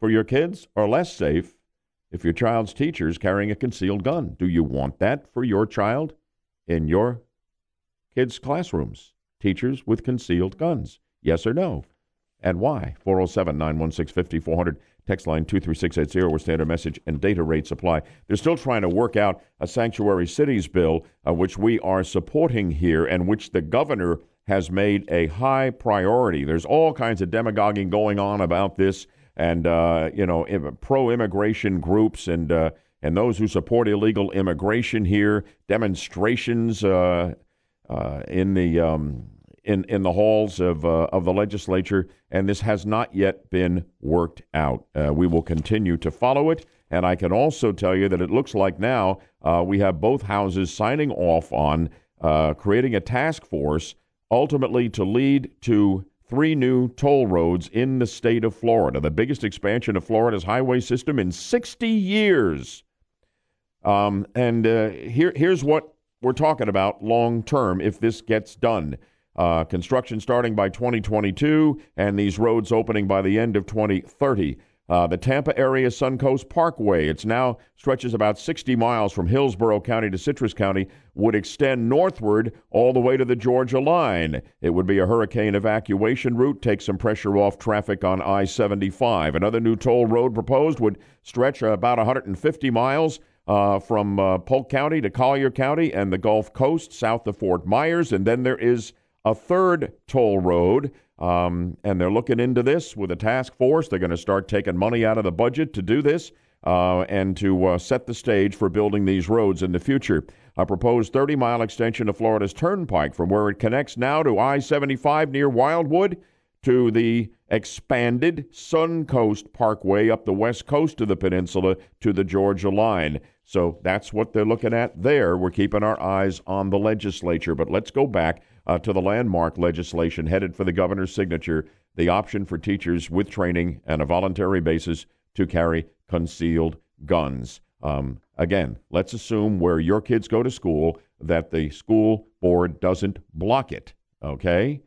for your kids or less safe if your child's teacher is carrying a concealed gun? Do you want that for your child in your kids' classrooms, teachers with concealed guns? Yes or no? And why? 407 916 5400, text line 23680, where standard message and data rates apply. They're still trying to work out a sanctuary cities bill, uh, which we are supporting here and which the governor has made a high priority. There's all kinds of demagoguing going on about this, and uh, you know, pro-immigration groups and uh, and those who support illegal immigration here, demonstrations uh, in the um, in in the halls of uh, of the legislature, and this has not yet been worked out. Uh, we will continue to follow it, and I can also tell you that it looks like now uh, we have both houses signing off on uh, creating a task force, ultimately to lead to three new toll roads in the state of Florida, the biggest expansion of Florida's highway system in 60 years. Um, and uh, here here's what we're talking about long term if this gets done. Uh, construction starting by 2022 and these roads opening by the end of 2030. Uh, the Tampa area Suncoast Parkway, it's now stretches about 60 miles from Hillsborough County to Citrus County, would extend northward all the way to the Georgia line. It would be a hurricane evacuation route, take some pressure off traffic on I 75. Another new toll road proposed would stretch about 150 miles. Uh, from uh, Polk County to Collier County and the Gulf Coast south of Fort Myers. And then there is a third toll road um, and they're looking into this with a task force. They're going to start taking money out of the budget to do this uh, and to uh, set the stage for building these roads in the future. A proposed 30 mile extension of Florida's Turnpike from where it connects now to I 75 near Wildwood to the expanded Suncoast Parkway up the west coast of the peninsula to the Georgia line. So that's what they're looking at there. We're keeping our eyes on the legislature. But let's go back uh, to the landmark legislation headed for the governor's signature the option for teachers with training and a voluntary basis to carry concealed guns. Um, again, let's assume where your kids go to school that the school board doesn't block it. Okay?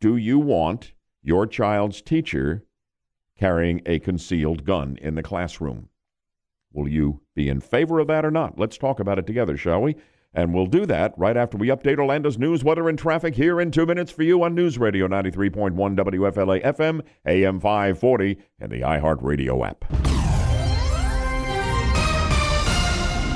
Do you want your child's teacher carrying a concealed gun in the classroom? Will you be in favor of that or not? Let's talk about it together, shall we? And we'll do that right after we update Orlando's news, weather, and traffic here in two minutes for you on News Radio 93.1 WFLA FM, AM 540, and the iHeartRadio app.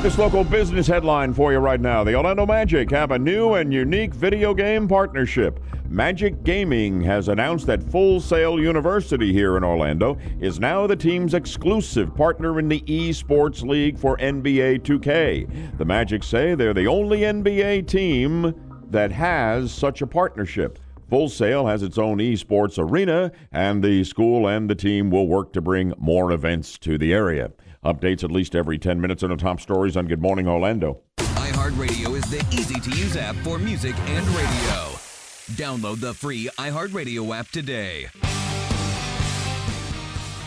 This local business headline for you right now. The Orlando Magic have a new and unique video game partnership. Magic Gaming has announced that Full Sail University here in Orlando is now the team's exclusive partner in the esports league for NBA 2K. The Magic say they're the only NBA team that has such a partnership. Full Sail has its own esports arena, and the school and the team will work to bring more events to the area. Updates at least every 10 minutes on the top stories on Good Morning Orlando. iHeartRadio is the easy to use app for music and radio. Download the free iHeartRadio app today.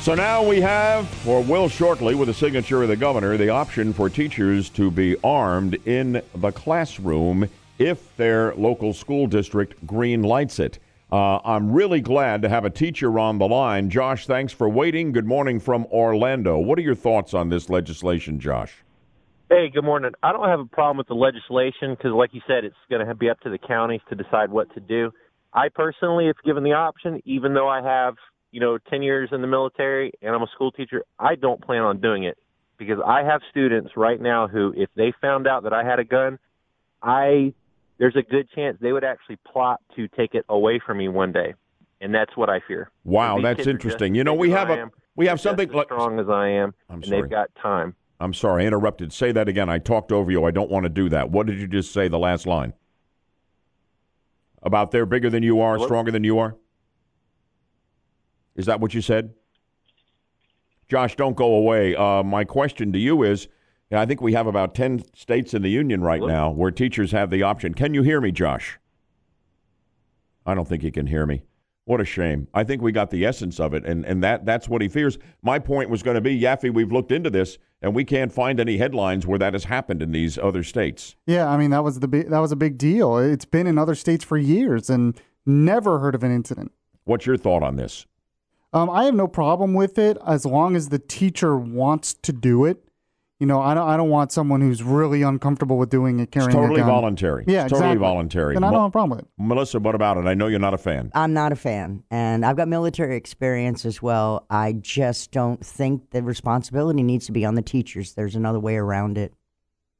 So now we have, or will shortly, with the signature of the governor, the option for teachers to be armed in the classroom if their local school district green lights it. Uh, I'm really glad to have a teacher on the line. Josh, thanks for waiting. Good morning from Orlando. What are your thoughts on this legislation, Josh? Hey, good morning. I don't have a problem with the legislation because, like you said, it's going to be up to the counties to decide what to do. I personally, if given the option, even though I have, you know, 10 years in the military and I'm a school teacher, I don't plan on doing it because I have students right now who, if they found out that I had a gun, I there's a good chance they would actually plot to take it away from me one day, and that's what I fear. Wow, that's interesting. You know, we have a we have something like strong as I am, I'm and sorry. they've got time. I'm sorry, I interrupted. Say that again. I talked over you. I don't want to do that. What did you just say? The last line about they're bigger than you are, What? stronger than you are. Is that what you said? Josh, don't go away. Uh, my question to you is and I think we have about 10 states in the union right now where teachers have the option. Can you hear me, Josh? I don't think he can hear me. What a shame. I think we got the essence of it, and, and that, that's what he fears. My point was going to be, Yaffee, we've looked into this, and we can't find any headlines where that has happened in these other states. Yeah, I mean that was the big, that was a big deal. It's been in other states for years and never heard of an incident. What's your thought on this? Um, I have no problem with it as long as the teacher wants to do it. You know, I don't, I don't want someone who's really uncomfortable with doing it carrying It's totally a gun. voluntary. Yeah, it's totally exactly. voluntary. Then I don't have a problem with it. Melissa, what about it? I know you're not a fan. I'm not a fan, and I've got military experience as well. I just don't think the responsibility needs to be on the teachers. There's another way around it.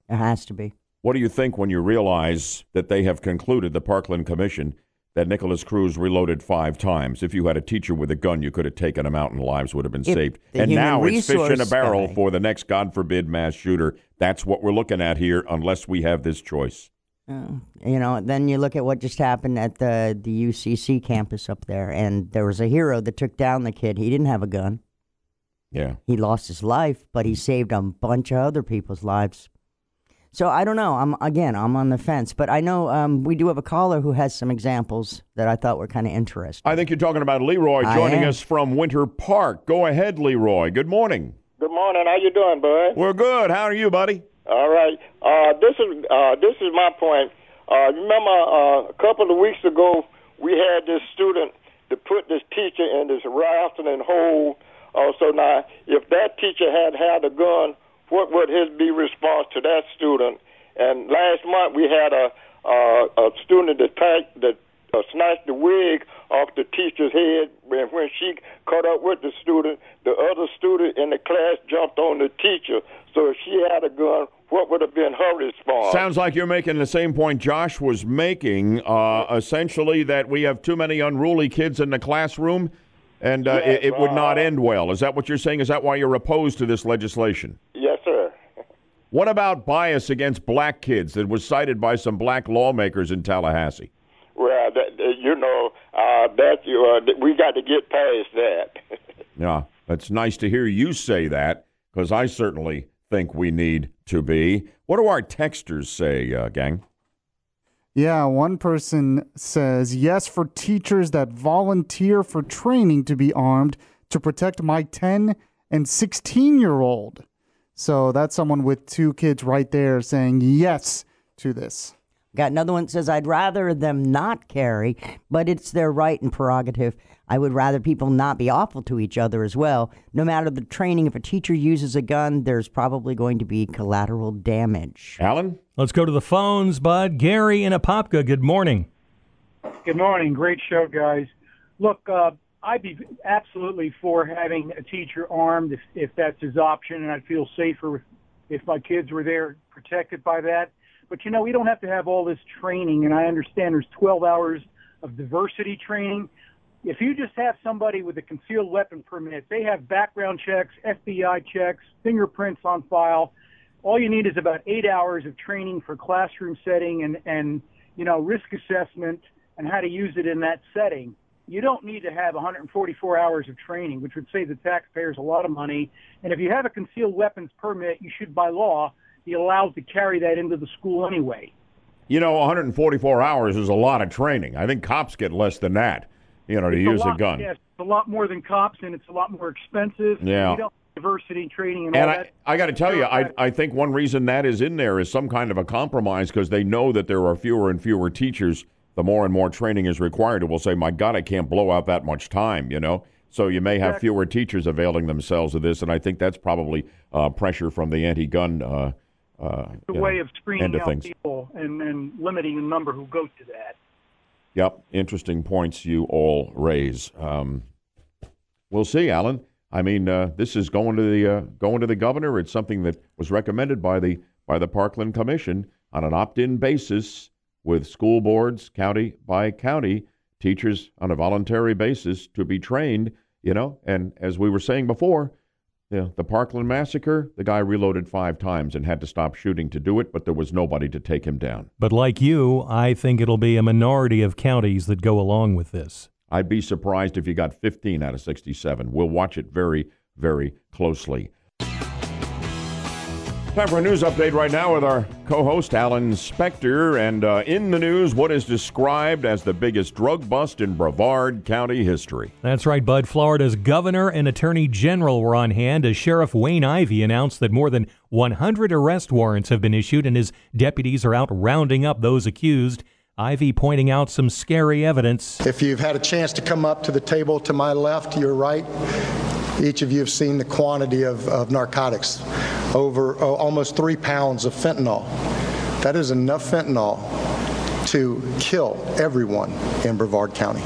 There has to be. What do you think when you realize that they have concluded, the Parkland Commission, that Nikolas Cruz reloaded five times? If you had a teacher with a gun, you could have taken him out and lives would have been If saved. And now it's fish in a barrel guy- for the next, God forbid, mass shooter. That's what we're looking at here, unless we have this choice. Uh, you know, then you look at what just happened at the the UCC campus up there, and there was a hero that took down the kid. He didn't have a gun. Yeah. He lost his life, but he saved a bunch of other people's lives. So I don't know. I'm again, I'm on the fence, but I know um, we do have a caller who has some examples that I thought were kind of interesting. I think you're talking about Leroy I joining am. us from Winter Park. Go ahead, Leroy. Good morning. Good morning. How you doing, bud? We're good. How are you, buddy? All right. Uh, this is uh, this is my point. Uh, remember uh, a couple of weeks ago we had this student to put this teacher in this rafting hole Also, now, if that teacher had had a gun, what would his be response to that student? And last month we had a uh, a student that packed, that uh, snatched the wig off the teacher's head. And when she caught up with the student, the other student in the class jumped on the teacher. So if she had a gun, what would have been her response? Sounds like you're making the same point Josh was making, uh, essentially that we have too many unruly kids in the classroom and uh, Yes, it, it would not uh, end well. Is that what you're saying? Is that why you're opposed to this legislation? Yes, sir. What about bias against black kids that was cited by some black lawmakers in Tallahassee? Well, that, you know, uh, that you uh, we got to get past that. Yeah, it's nice to hear you say that because I certainly think we need to be. What do our texters say, uh, gang? Yeah, one person says yes for teachers that volunteer for training to be armed to protect my 10 and 16 year old. So that's someone with two kids right there saying yes to this. Got another one that says, I'd rather them not carry, but it's their right and prerogative. I would rather people not be awful to each other as well. No matter the training, if a teacher uses a gun, there's probably going to be collateral damage. Alan? Let's go to the phones, bud. Gary in Apopka, good morning. Good morning. Great show, guys. Look, uh, I'd be absolutely for having a teacher armed if, if that's his option, and I'd feel safer if, if my kids were there protected by that. But you know, we don't have to have all this training, and I understand there's 12 hours of diversity training. If you just have somebody with a concealed weapon permit, they have background checks, FBI checks, fingerprints on file. All you need is about eight hours of training for classroom setting and, and you know, risk assessment and how to use it in that setting. You don't need to have 144 hours of training, which would save the taxpayers a lot of money. And if you have a concealed weapons permit, you should, by law, be allowed to carry that into the school anyway. You know, 144 hours is a lot of training. I think cops get less than that, you know, to It's use a, lot, gun. Yes, it's a lot more than cops, and it's a lot more expensive. Yeah. Diversity training and, And all I. I got to tell you, I, I think one reason that is in there is some kind of a compromise because they know that there are fewer and fewer teachers. The more and more training is required, it will say, "My God, I can't blow out that much time," you know. So you may have fewer teachers availing themselves of this, and I think that's probably uh, pressure from the anti-gun uh, uh, the you way know, of screening out things. people and, and limiting the number who go to that. Yep, interesting points you all raise. Um, we'll see, Alan. I mean, uh, this is going to the uh, going to the governor. It's something that was recommended by the by the Parkland Commission on an opt-in basis with school boards, county by county, teachers on a voluntary basis to be trained. You know, and as we were saying before, know, the Parkland massacre, the guy reloaded five times and had to stop shooting to do it, but there was nobody to take him down. But like you, I think it'll be a minority of counties that go along with this. I'd be surprised if you got 15 out of 67. We'll watch it very, very closely. Time for a news update right now with our co host, Alan Spector. And uh, in the news, what is described as the biggest drug bust in Brevard County history. That's right, Bud. Florida's governor and attorney general were on hand as Sheriff Wayne Ivey announced that more than 100 arrest warrants have been issued and his deputies are out rounding up those accused. Ivey pointing out some scary evidence. If you've had a chance to come up to the table to my left, your right, each of you have seen the quantity of, of narcotics over oh, almost three pounds of fentanyl. That is enough fentanyl to kill everyone in Brevard County.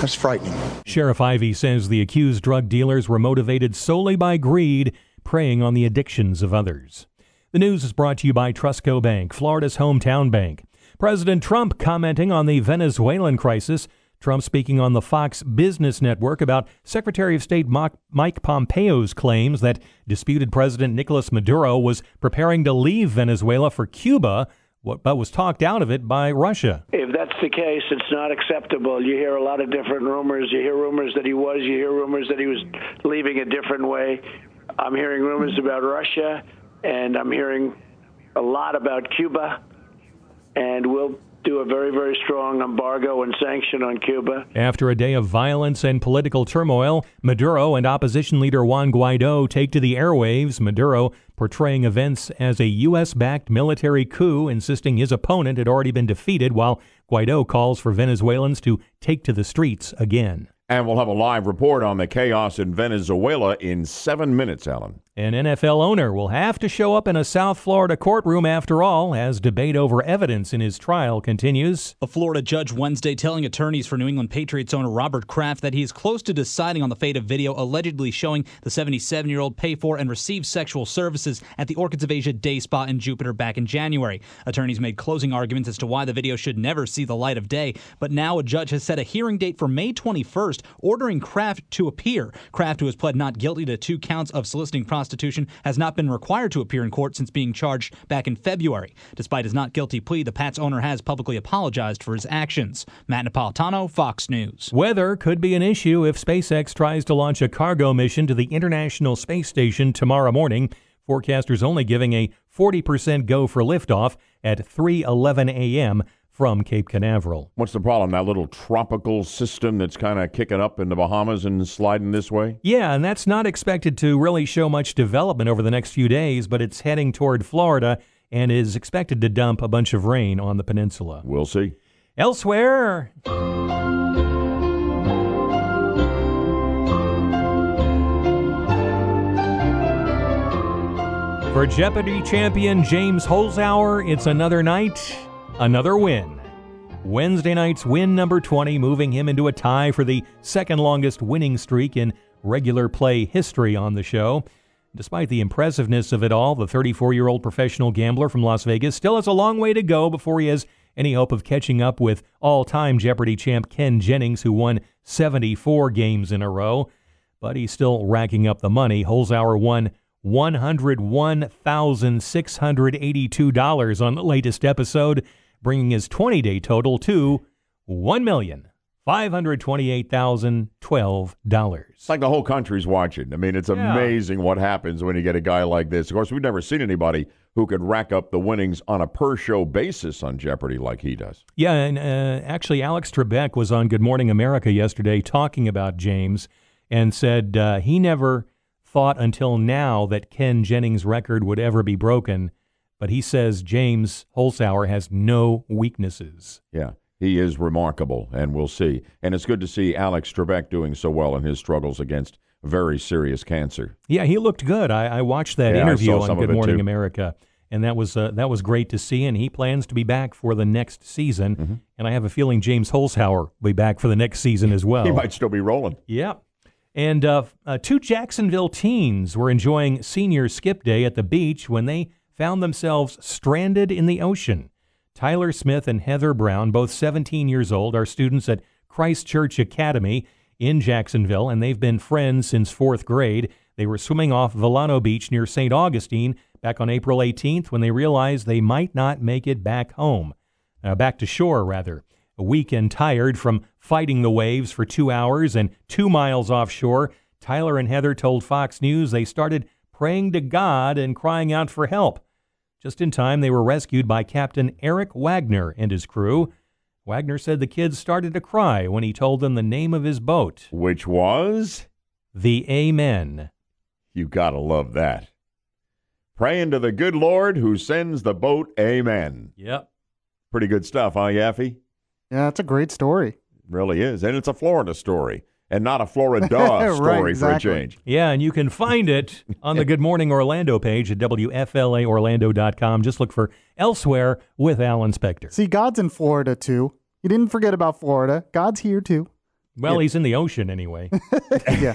That's frightening. Sheriff Ivey says the accused drug dealers were motivated solely by greed, preying on the addictions of others. The news is brought to you by Trustco Bank, Florida's hometown bank. President Trump commenting on the Venezuelan crisis. Trump speaking on the Fox Business Network about Secretary of State Mike Pompeo's claims that disputed President Nicolas Maduro was preparing to leave Venezuela for Cuba, but was talked out of it by Russia. If that's the case, it's not acceptable. You hear a lot of different rumors. You hear rumors that he was. You hear rumors that he was leaving a different way. I'm hearing rumors about Russia, and I'm hearing a lot about Cuba. And we'll do a very, very strong embargo and sanction on Cuba. After a day of violence and political turmoil, Maduro and opposition leader Juan Guaido take to the airwaves, Maduro portraying events as a U.S. backed military coup, insisting his opponent had already been defeated, while Guaido calls for Venezuelans to take to the streets again. And we'll have a live report on the chaos in Venezuela in seven minutes, Alan. An NFL owner will have to show up in a South Florida courtroom after all, as debate over evidence in his trial continues. A Florida judge Wednesday telling attorneys for New England Patriots owner Robert Kraft that he is close to deciding on the fate of video allegedly showing the 77 year old pay for and receive sexual services at the Orchids of Asia Day Spa in Jupiter back in January. Attorneys made closing arguments as to why the video should never see the light of day, but now a judge has set a hearing date for May 21st, ordering Kraft to appear. Kraft, who has pled not guilty to two counts of soliciting prostitution, has not been required to appear in court since being charged back in February. Despite his not guilty plea, the Pats owner has publicly apologized for his actions. Matt Napolitano, Fox News. Weather could be an issue if SpaceX tries to launch a cargo mission to the International Space Station tomorrow morning. Forecasters only giving a 40% go for liftoff at 3:11 a.m from Cape Canaveral. What's the problem? That little tropical system that's kind of kicking up in the Bahamas and sliding this way? Yeah, and that's not expected to really show much development over the next few days, but it's heading toward Florida and is expected to dump a bunch of rain on the peninsula. We'll see. Elsewhere. For Jeopardy champion James Holzhauer, it's another night another win. Wednesday night's win number 20, moving him into a tie for the second longest winning streak in regular play history on the show. Despite the impressiveness of it all, the 34 year old professional gambler from Las Vegas still has a long way to go before he has any hope of catching up with all time Jeopardy champ Ken Jennings, who won 74 games in a row. But he's still racking up the money. Holzhauer won $101,682 on the latest episode bringing his 20 day total to $1,528,012. It's like the whole country's watching. I mean, it's Yeah. amazing what happens when you get a guy like this. Of course, we've never seen anybody who could rack up the winnings on a per show basis on Jeopardy like he does. Yeah, and uh, actually, Alex Trebek was on Good Morning America yesterday talking about James and said uh, he never thought until now that Ken Jennings' record would ever be broken. But he says James Holzhauer has no weaknesses. Yeah, he is remarkable, and we'll see. And it's good to see Alex Trebek doing so well in his struggles against very serious cancer. Yeah, he looked good. I, I watched that Yeah, interview on Good Morning too. America, and that was uh, that was great to see. And he plans to be back for the next season. Mm-hmm. And I have a feeling James Holzhauer will be back for the next season as well. He might still be rolling. Yeah. And uh, uh, two Jacksonville teens were enjoying senior skip day at the beach when they found themselves stranded in the ocean. Tyler Smith and Heather Brown, both 17 years old, are students at Christ Church Academy in Jacksonville, and they've been friends since fourth grade. They were swimming off Vilano Beach near St. Augustine back on April 18th when they realized they might not make it back home, uh, back to shore, rather. Weak and tired from fighting the waves for two hours and two miles offshore, Tyler and Heather told Fox News they started praying to God and crying out for help. Just in time, they were rescued by Captain Eric Wagner and his crew. Wagner said the kids started to cry when he told them the name of his boat, Which was? the Amen. You gotta love that. Praying to the good Lord who sends the boat. Amen. Yep. Pretty good stuff, huh, Yaffee? Yeah, it's a great story. Really is. And it's a Florida story and not a Florida Right, story for a change. Yeah, and you can find it on the Good Morning Orlando page at WFLAOrlando.com. Just look for Elsewhere with Alan Spector. See, God's in Florida too. You didn't forget about Florida. God's here too. Well, he's in the ocean anyway, yeah.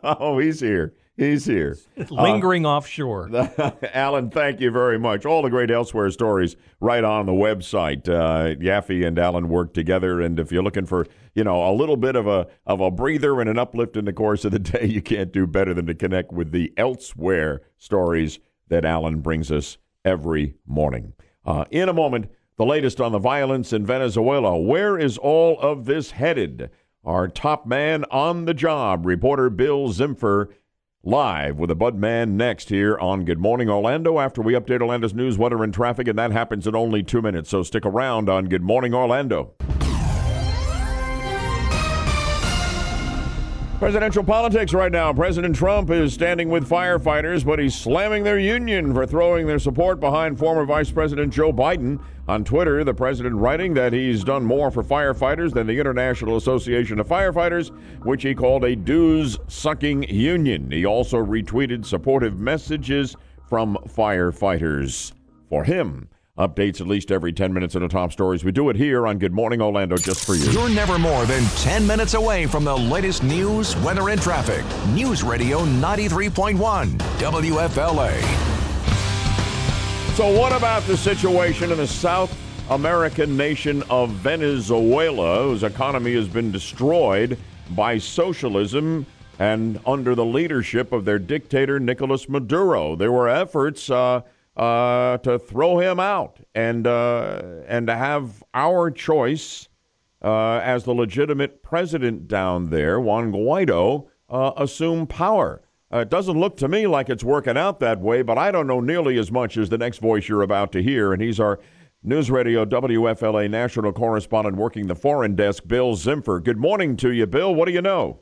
oh, he's here. He's here. lingering offshore. Alan, thank you very much. All the great elsewhere stories right on the website. Uh, Yaffee and Alan work together, and if you're looking for you know a little bit of a of a breather and an uplift in the course of the day, you can't do better than to connect with the elsewhere stories that Alan brings us every morning. Uh, in a moment, the latest on the violence in Venezuela. Where is all of this headed? Our top man on the job, reporter Bill Zimpfer, live with a Bud Man next here on Good Morning Orlando after we update Orlando's news, weather, and traffic, and that happens in only two minutes. So stick around on Good Morning Orlando. Presidential politics right now. President Trump is standing with firefighters, but he's slamming their union for throwing their support behind former Vice President Joe Biden. On Twitter, the president writing that he's done more for firefighters than the International Association of Firefighters, which he called a dues sucking union. He also retweeted supportive messages from firefighters for him. Updates at least every 10 minutes in the top stories. We do it here on Good Morning Orlando just for you. You're never more than 10 minutes away from the latest news, weather, and traffic. News Radio 93.1 WFLA. So, what about the situation in the South American nation of Venezuela, whose economy has been destroyed by socialism and under the leadership of their dictator, Nicolas Maduro? There were efforts. Uh, uh, to throw him out and uh, and to have our choice uh, as the legitimate president down there, Juan Guaido, uh, assume power. Uh, it doesn't look to me like it's working out that way, but I don't know nearly as much as the next voice you're about to hear, and he's our News Radio WFLA national correspondent working the foreign desk, Bill Zimpfer. Good morning to you, Bill. What do you know?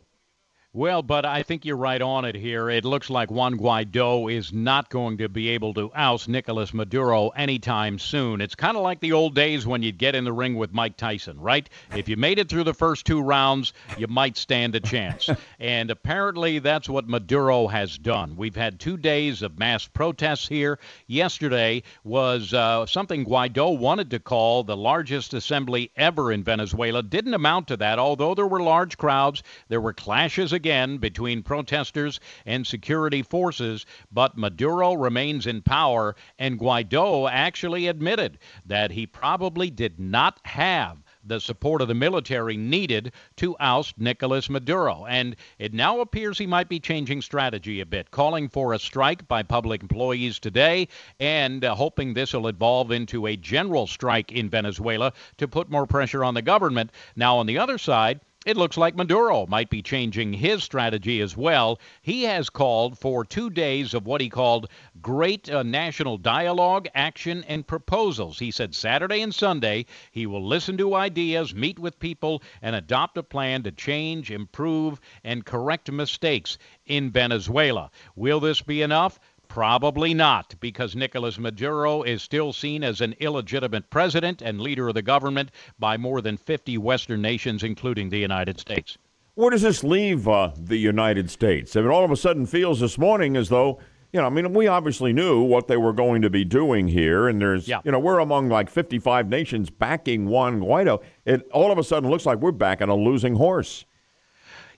Well, but I think you're right on it here. It looks like Juan Guaido is not going to be able to oust Nicolas Maduro anytime soon. It's kind of like the old days when you'd get in the ring with Mike Tyson, right? If you made it through the first two rounds, you might stand a chance. and apparently that's what Maduro has done. We've had two days of mass protests here. Yesterday was uh, something Guaido wanted to call the largest assembly ever in Venezuela. Didn't amount to that, although there were large crowds. There were clashes again between protesters and security forces, but Maduro remains in power, and Guaido actually admitted that he probably did not have the support of the military needed to oust Nicolas Maduro. And it now appears he might be changing strategy a bit, calling for a strike by public employees today and uh, hoping this will evolve into a general strike in Venezuela to put more pressure on the government. Now, on the other side, it looks like Maduro might be changing his strategy as well. He has called for two days of what he called great uh, national dialogue, action, and proposals. He said Saturday and Sunday he will listen to ideas, meet with people, and adopt a plan to change, improve, and correct mistakes in Venezuela. Will this be enough? Probably not, because Nicolas Maduro is still seen as an illegitimate president and leader of the government by more than 50 Western nations, including the United States. Where does this leave uh, the United States? I mean, all of a sudden feels this morning as though, you know, I mean, we obviously knew what they were going to be doing here, and there's, yeah. you know, we're among like 55 nations backing Juan Guaido. It all of a sudden looks like we're backing a losing horse.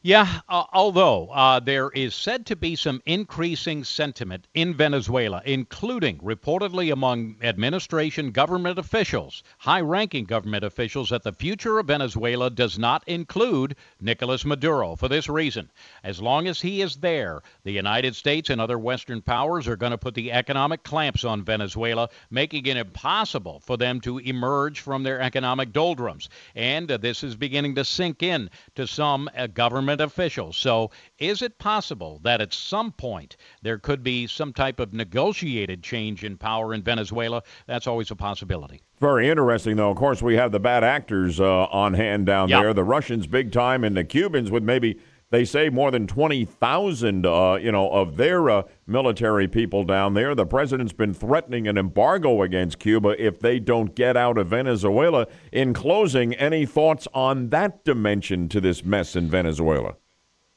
Yeah, uh, although uh, there is said to be some increasing sentiment in Venezuela, including reportedly among administration government officials, high ranking government officials, that the future of Venezuela does not include Nicolas Maduro. For this reason, as long as he is there, the United States and other Western powers are going to put the economic clamps on Venezuela, making it impossible for them to emerge from their economic doldrums. And uh, this is beginning to sink in to some uh, government government officials. So, is it possible that at some point there could be some type of negotiated change in power in Venezuela? That's always a possibility. Very interesting, though. Of course, we have the bad actors uh, on hand down yep. there. The Russians, big time, and the Cubans with maybe they say more than 20,000, uh, you know, of their uh, military people down there. The president's been threatening an embargo against Cuba if they don't get out of Venezuela. In closing, any thoughts on that dimension to this mess in Venezuela?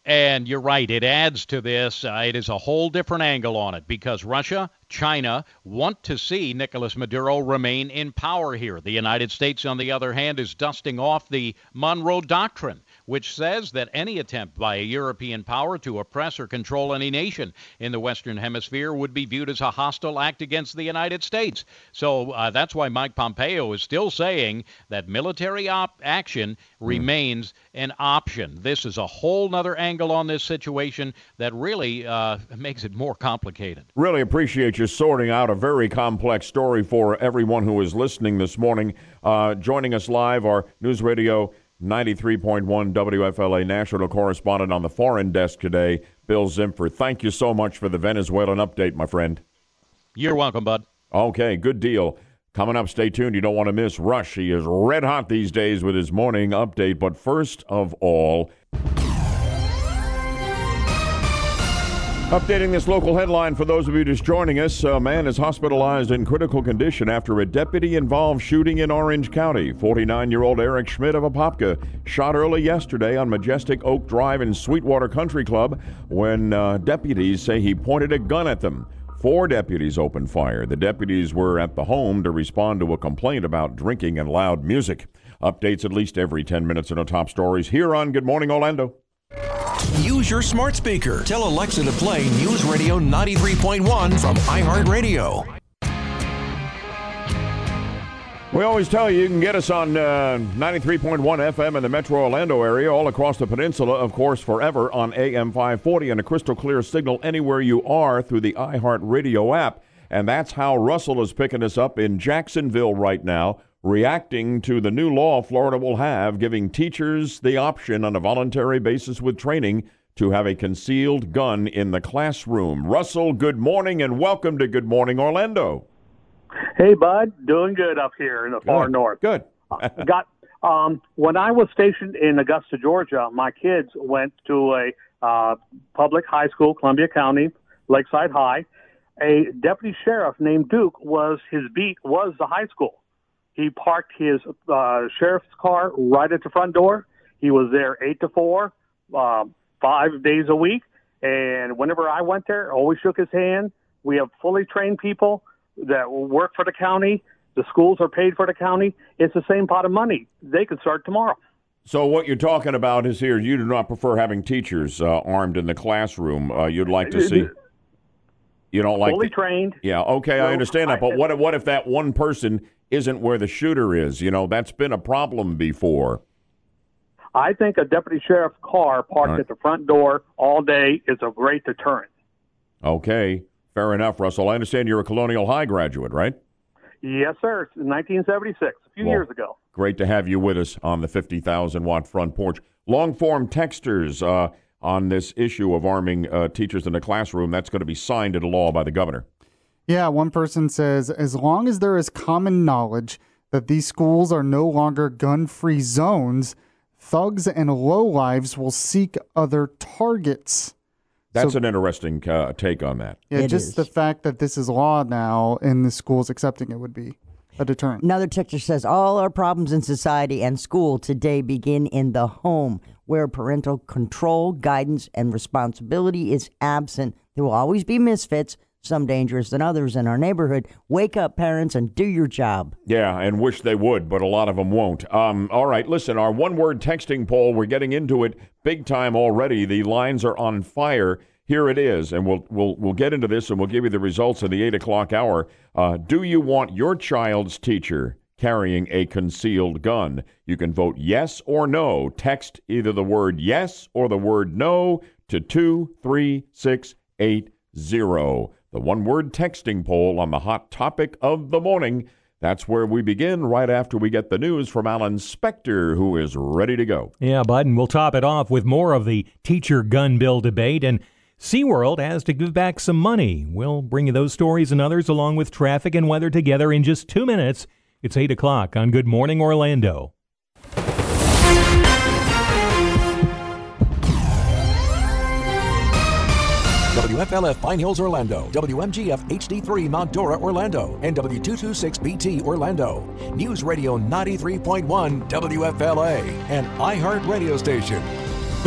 And you're right, it adds to this. Uh, it is a whole different angle on it because Russia, China want to see Nicolas Maduro remain in power here. The United States, on the other hand, is dusting off the Monroe Doctrine which says that any attempt by a European power to oppress or control any nation in the Western Hemisphere would be viewed as a hostile act against the United States. So uh, that's why Mike Pompeo is still saying that military op- action hmm. remains an option. This is a whole other angle on this situation that really uh, makes it more complicated. Really appreciate you sorting out a very complex story for everyone who is listening this morning. Uh, joining us live, our News Radio 93.1 WFLA national correspondent on the foreign desk today, Bill Zimpfer. Thank you so much for the Venezuelan update, my friend. You're welcome, bud. Okay, good deal. Coming up, stay tuned. You don't want to miss Rush. He is red hot these days with his morning update. But first of all, Updating this local headline for those of you just joining us. A man is hospitalized in critical condition after a deputy involved shooting in Orange County. 49 year old Eric Schmidt of Apopka shot early yesterday on Majestic Oak Drive in Sweetwater Country Club when uh, deputies say he pointed a gun at them. Four deputies opened fire. The deputies were at the home to respond to a complaint about drinking and loud music. Updates at least every 10 minutes in our top stories here on Good Morning Orlando. Use your smart speaker. Tell Alexa to play News Radio 93.1 from iHeartRadio. We always tell you you can get us on uh, 93.1 FM in the metro Orlando area, all across the peninsula, of course, forever on AM 540 and a crystal clear signal anywhere you are through the iHeartRadio app. And that's how Russell is picking us up in Jacksonville right now reacting to the new law Florida will have giving teachers the option on a voluntary basis with training to have a concealed gun in the classroom. Russell, good morning and welcome to Good Morning Orlando. Hey, bud, doing good up here in the far north. Good. Got um, when I was stationed in Augusta, Georgia, my kids went to a uh, public high school, Columbia County, Lakeside High. A deputy sheriff named Duke was his beat was the high school. He parked his uh, sheriff's car right at the front door. He was there eight to four, um, five days a week. And whenever I went there, always shook his hand. We have fully trained people that work for the county. The schools are paid for the county. It's the same pot of money. They could start tomorrow. So what you're talking about is here. You do not prefer having teachers uh, armed in the classroom. Uh, you'd like to see. You don't like fully the- trained. Yeah, okay, I understand that. But what if, what if that one person isn't where the shooter is? You know, that's been a problem before. I think a deputy sheriff's car parked right. at the front door all day is a great deterrent. Okay, fair enough, Russell. I understand you're a Colonial High graduate, right? Yes, sir. It's 1976, a few Well, years ago. Great to have you with us on the 50,000 watt front porch. Long form texters uh, on this issue of arming uh, teachers in the classroom. That's going to be signed into law by the governor. Yeah, one person says as long as there is common knowledge that these schools are no longer gun free zones, thugs and lowlives will seek other targets. That's So- an interesting uh, take on that. Yeah, just the fact that this is law now and the schools accepting it would be a deterrent. Another texter says all our problems in society and school today begin in the home, where parental control, guidance, and responsibility is absent. There will always be misfits, some dangerous than others in our neighborhood. Wake up, parents, and do your job. Yeah, and wish they would, but a lot of them won't. Um, all right, listen, our one word texting poll, we're getting into it big time already. The lines are on fire. Here it is, and we'll we'll we'll get into this and we'll give you the results in the eight o'clock hour. Uh, do you want your child's teacher carrying a concealed gun? You can vote yes or no. Text either the word yes or the word no to two three six eight zero. The one word texting poll on the hot topic of the morning. That's where we begin right after we get the news from Alan Spector, who is ready to go. Yeah, Bud, and we'll top it off with more of the teacher gun bill debate. And SeaWorld has to give back some money. We'll bring you those stories and others along with traffic and weather together in just two minutes. It's 8 o'clock on Good Morning Orlando. WFLF Pine Hills, Orlando. WMGF HD3 Mount Dora, Orlando. And W226BT, Orlando. News Radio 93.1 WFLA. An iHeart radio station.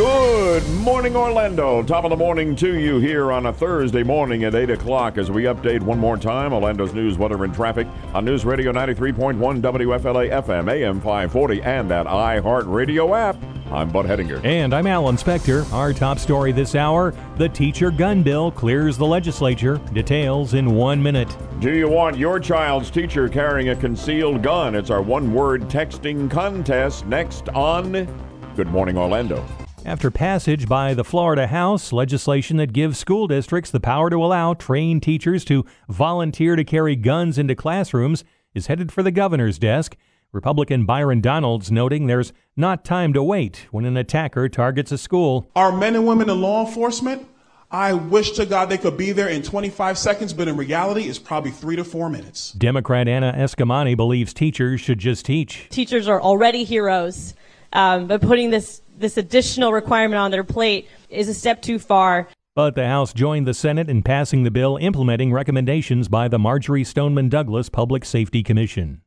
Good morning, Orlando. Top of the morning to you here on a Thursday morning at 8 o'clock as we update one more time Orlando's news, weather, and traffic on News Radio 93.1 WFLA FM, AM 540, and that iHeartRadio app. I'm Bud Hedinger. And I'm Alan Spector. Our top story this hour the teacher gun bill clears the legislature. Details in one minute. Do you want your child's teacher carrying a concealed gun? It's our one word texting contest next on Good Morning Orlando. After passage by the Florida House, legislation that gives school districts the power to allow trained teachers to volunteer to carry guns into classrooms is headed for the governor's desk. Republican Byron Donalds noting there's not time to wait when an attacker targets a school. Our men and women in law enforcement, I wish to God they could be there in 25 seconds, but in reality, it's probably three to four minutes. Democrat Anna Eskamani believes teachers should just teach. teachers are already heroes, um, but putting this this additional requirement on their plate is a step too far. But the House joined the Senate in passing the bill implementing recommendations by the Marjory Stoneman Douglas Public Safety Commission.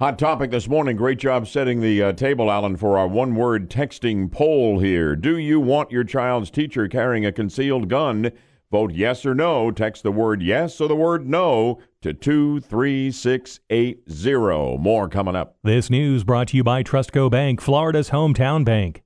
Hot topic this morning. Great job setting the uh, table, Alan, for our one word texting poll here. Do you want your child's teacher carrying a concealed gun? Vote yes or no. Text the word yes or the word no to 23680. More coming up. This news brought to you by Trustco Bank, Florida's hometown bank.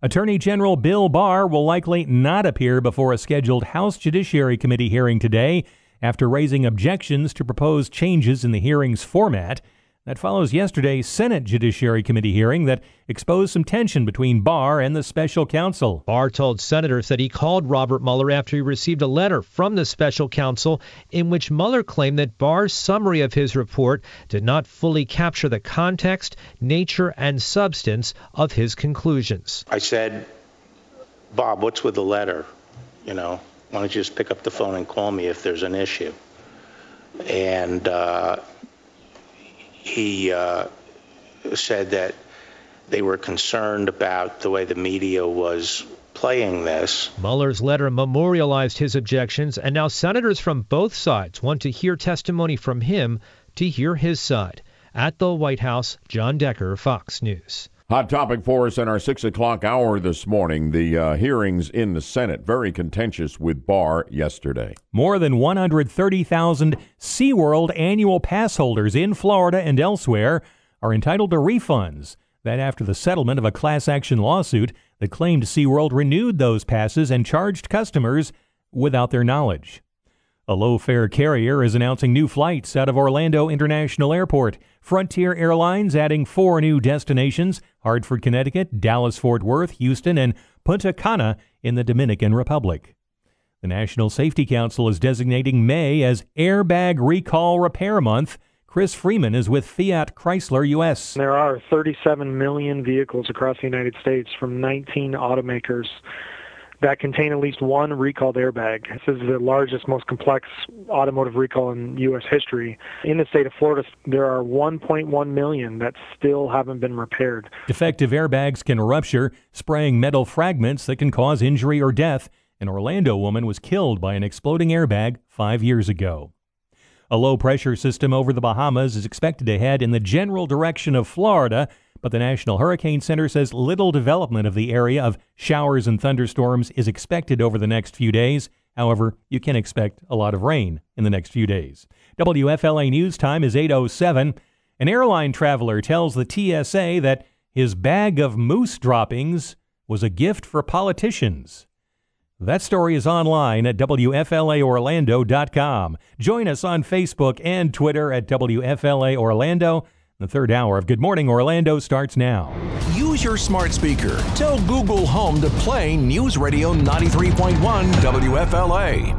Attorney General Bill Barr will likely not appear before a scheduled House Judiciary Committee hearing today after raising objections to proposed changes in the hearing's format. That follows yesterday's Senate Judiciary Committee hearing that exposed some tension between Barr and the special counsel. Barr told senators that he called Robert Mueller after he received a letter from the special counsel in which Mueller claimed that Barr's summary of his report did not fully capture the context, nature, and substance of his conclusions. I said, Bob, what's with the letter? You know, why don't you just pick up the phone and call me if there's an issue? And, uh, he uh, said that they were concerned about the way the media was playing this. Mueller's letter memorialized his objections, and now senators from both sides want to hear testimony from him to hear his side. At the White House, John Decker, Fox News. Hot topic for us in our six o'clock hour this morning the uh, hearings in the Senate. Very contentious with Barr yesterday. More than 130,000 SeaWorld annual pass holders in Florida and elsewhere are entitled to refunds. That after the settlement of a class action lawsuit that claimed SeaWorld renewed those passes and charged customers without their knowledge. A low fare carrier is announcing new flights out of Orlando International Airport. Frontier Airlines adding four new destinations Hartford, Connecticut, Dallas Fort Worth, Houston, and Punta Cana in the Dominican Republic. The National Safety Council is designating May as Airbag Recall Repair Month. Chris Freeman is with Fiat Chrysler US. There are 37 million vehicles across the United States from 19 automakers that contain at least one recalled airbag. This is the largest, most complex automotive recall in U.S. history. In the state of Florida, there are 1.1 million that still haven't been repaired. Defective airbags can rupture, spraying metal fragments that can cause injury or death. An Orlando woman was killed by an exploding airbag five years ago. A low pressure system over the Bahamas is expected to head in the general direction of Florida but the National Hurricane Center says little development of the area of showers and thunderstorms is expected over the next few days. However, you can expect a lot of rain in the next few days. WFLA News Time is 8:07. An airline traveler tells the TSA that his bag of moose droppings was a gift for politicians. That story is online at WFLAOrlando.com. Join us on Facebook and Twitter at WFLA Orlando. The third hour of Good Morning Orlando starts now. Use your smart speaker. Tell Google Home to play News Radio 93.1 WFLA.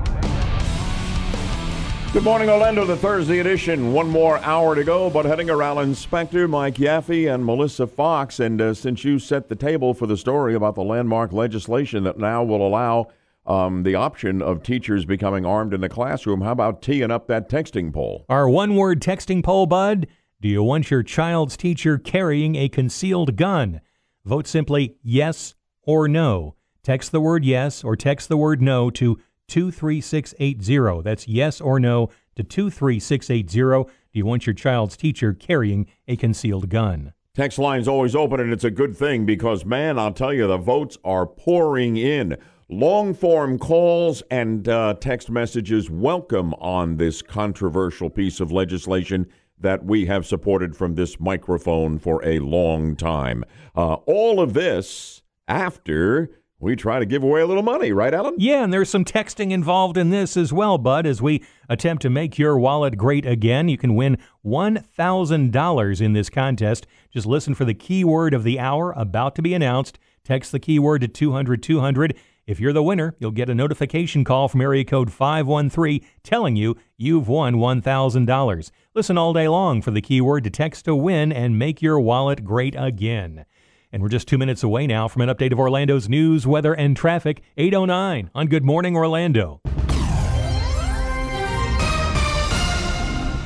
Good morning, Orlando, the Thursday edition. One more hour to go, but heading around Inspector Mike Yaffee and Melissa Fox. And uh, since you set the table for the story about the landmark legislation that now will allow um, the option of teachers becoming armed in the classroom, how about teeing up that texting poll? Our one word texting poll, Bud do you want your child's teacher carrying a concealed gun? Vote simply yes or no. Text the word yes or text the word no to 23680. That's yes or no to 23680. Do you want your child's teacher carrying a concealed gun? Text line's always open, and it's a good thing because, man, I'll tell you, the votes are pouring in. Long form calls and uh, text messages welcome on this controversial piece of legislation that we have supported from this microphone for a long time. Uh, all of this after we try to give away a little money, right, Alan? Yeah, and there's some texting involved in this as well, Bud. As we attempt to make your wallet great again, you can win $1,000 in this contest. Just listen for the keyword of the hour about to be announced. Text the keyword to 200 200 if you're the winner, you'll get a notification call from area code 513 telling you you've won $1,000. Listen all day long for the keyword to text to win and make your wallet great again. And we're just two minutes away now from an update of Orlando's news, weather, and traffic. 809 on Good Morning Orlando.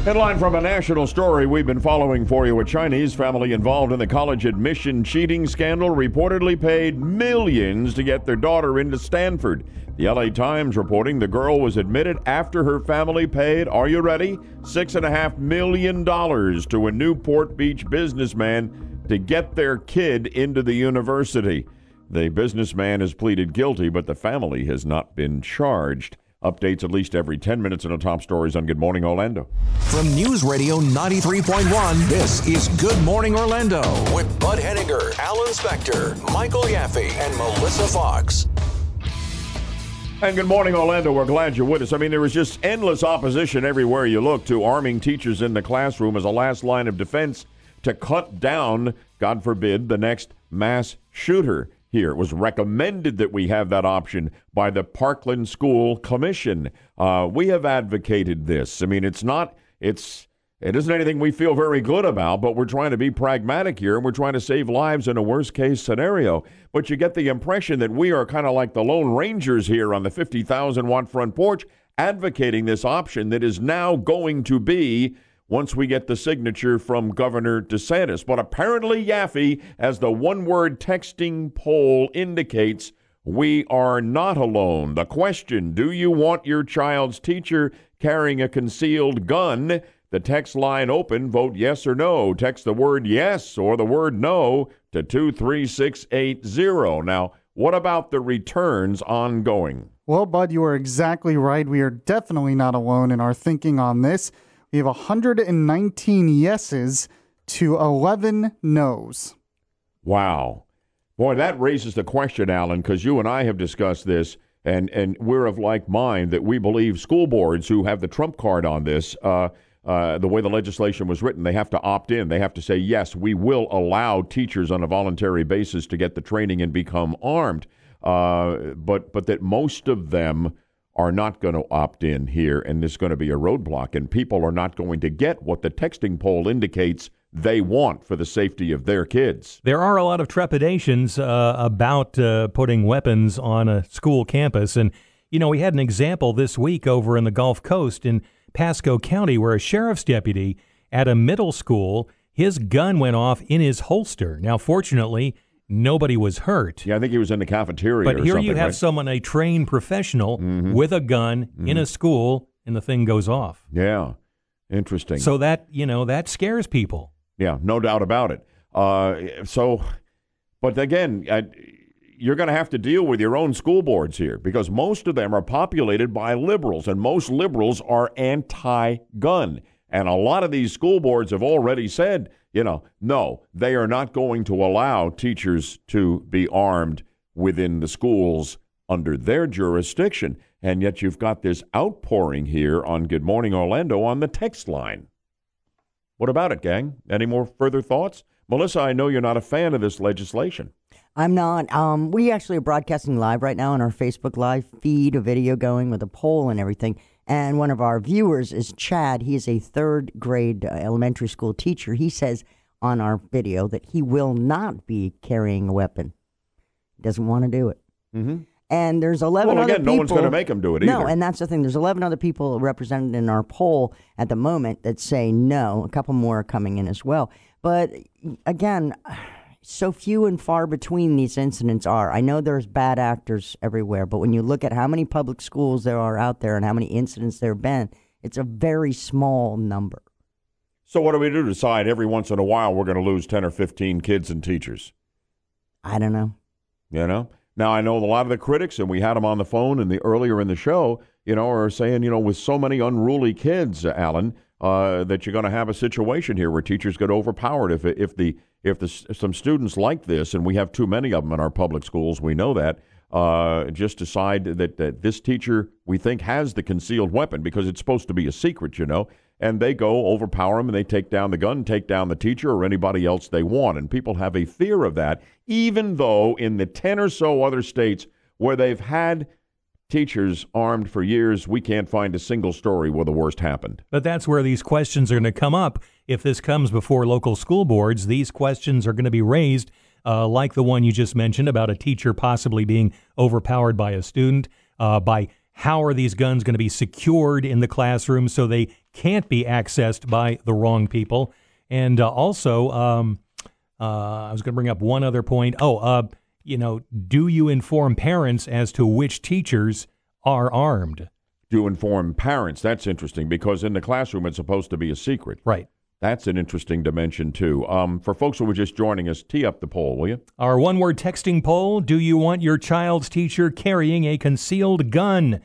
Headline from a national story we've been following for you. A Chinese family involved in the college admission cheating scandal reportedly paid millions to get their daughter into Stanford. The LA Times reporting the girl was admitted after her family paid, are you ready? Six and a half million dollars to a Newport Beach businessman to get their kid into the university. The businessman has pleaded guilty, but the family has not been charged. Updates at least every 10 minutes in the top stories on Good Morning Orlando. From News Radio 93.1, this is Good Morning Orlando with Bud Hedinger, Alan Spector, Michael Yaffee, and Melissa Fox. And good morning, Orlando. We're glad you're with us. I mean, there was just endless opposition everywhere you look to arming teachers in the classroom as a last line of defense to cut down, God forbid, the next mass shooter here. It was recommended that we have that option by the Parkland School Commission. Uh, we have advocated this. I mean, it's not, it's, it isn't anything we feel very good about, but we're trying to be pragmatic here and we're trying to save lives in a worst case scenario. But you get the impression that we are kind of like the Lone Rangers here on the 50,000 watt front porch advocating this option that is now going to be once we get the signature from Governor DeSantis. But apparently, Yaffee, as the one word texting poll indicates, we are not alone. The question Do you want your child's teacher carrying a concealed gun? The text line open, vote yes or no. Text the word yes or the word no to 23680. Now, what about the returns ongoing? Well, Bud, you are exactly right. We are definitely not alone in our thinking on this. We have 119 yeses to 11 nos. Wow. Boy, that raises the question, Alan, because you and I have discussed this, and, and we're of like mind that we believe school boards who have the trump card on this, uh, uh, the way the legislation was written, they have to opt in. They have to say, yes, we will allow teachers on a voluntary basis to get the training and become armed. Uh, but, but that most of them are not going to opt in here, and there's going to be a roadblock, and people are not going to get what the texting poll indicates they want for the safety of their kids. There are a lot of trepidations uh, about uh, putting weapons on a school campus. And, you know, we had an example this week over in the Gulf Coast in Pasco County where a sheriff's deputy at a middle school, his gun went off in his holster. Now, fortunately, nobody was hurt. Yeah, I think he was in the cafeteria. But here you have right? someone, a trained professional, Mhm. with a gun in a school, and the thing goes off. Yeah, interesting. So that you know that scares people. Yeah, no doubt about it. Uh, so, but again, I, you're going to have to deal with your own school boards here because most of them are populated by liberals, and most liberals are anti gun. And a lot of these school boards have already said, you know, no, they are not going to allow teachers to be armed within the schools under their jurisdiction. And yet you've got this outpouring here on Good Morning Orlando on the text line. What about it, gang? Any more further thoughts? Melissa, I know you're not a fan of this legislation. I'm not. Um, we actually are broadcasting live right now on our Facebook Live feed, a video going with a poll and everything. And one of our viewers is Chad. He is a third grade uh, elementary school teacher. He says on our video that he will not be carrying a weapon. He doesn't want to do it. Mm-hmm. And there's 11 Well, other again, people. no one's gonna make 'em do it No, and that's the thing. There's 11 other people represented in our poll at the moment that say no. A couple more are coming in as well. But again, so few and far between these incidents are. I know there's bad actors everywhere, but when you look at how many public schools there are out there and how many incidents there have been, it's a very small number. So what do we do? Decide every once in a while we're going to lose 10 or 15 kids and teachers. I don't know. You know? Now, I know a lot of the critics, and we had them on the phone in the earlier in the show, you know, are saying, you know, with so many unruly kids, Alan, uh, that you're going to have a situation here where teachers get overpowered if if the if the some students like this, and we have too many of them in our public schools, we know that. Uh, just decide that, that this teacher we think has the concealed weapon because it's supposed to be a secret, you know, and they go overpower him and they take down the gun, take down the teacher or anybody else they want, and people have a fear of that, even though in the ten or so other states where they've had teachers armed for years, we can't find a single story where the worst happened. But that's where these questions are going to come up. If this comes before local school boards, these questions are going to be raised, uh, like the one you just mentioned about a teacher possibly being overpowered by a student, uh, by how are these guns going to be secured in the classroom so they can't be accessed by the wrong people. And uh, also, um, uh, I was going to bring up one other point. Oh, uh, you know, do you inform parents as to which teachers are armed? Do inform parents. That's interesting because in the classroom it's supposed to be a secret. Right. That's an interesting dimension too. Um, for folks who were just joining us, tee up the poll, will you? Our one-word texting poll: Do you want your child's teacher carrying a concealed gun?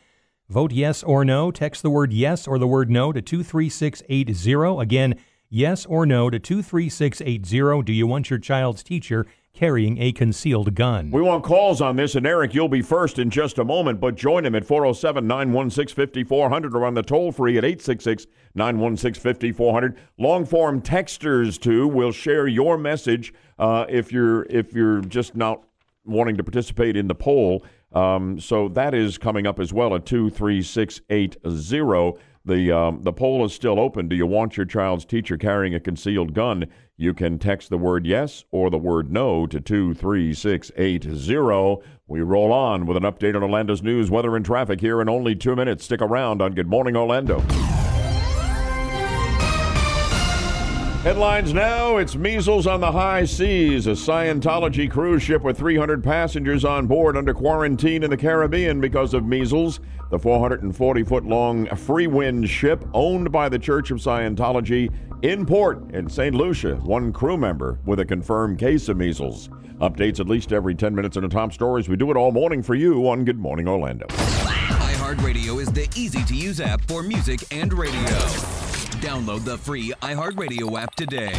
Vote yes or no. Text the word yes or the word no to 23680. Again, yes or no to 23680. Do you want your child's teacher carrying a concealed gun? We want calls on this, and Eric, you'll be first in just a moment, but join him at 407 916 5400 or on the toll free at 866 916 5400. Long form texters, too, will share your message uh, if, you're, if you're just not wanting to participate in the poll. Um, so that is coming up as well at 23680. The, um, the poll is still open. Do you want your child's teacher carrying a concealed gun? You can text the word yes or the word no to 23680. We roll on with an update on Orlando's news, weather, and traffic here in only two minutes. Stick around on Good Morning Orlando. Headlines now it's measles on the high seas. A Scientology cruise ship with 300 passengers on board under quarantine in the Caribbean because of measles. The 440 foot long Freewinds ship, owned by the Church of Scientology, in port in St. Lucia. One crew member with a confirmed case of measles. Updates at least every 10 minutes in the top stories. We do it all morning for you on Good Morning Orlando. iHeartRadio is the easy to use app for music and radio. Download the free iHeartRadio app today.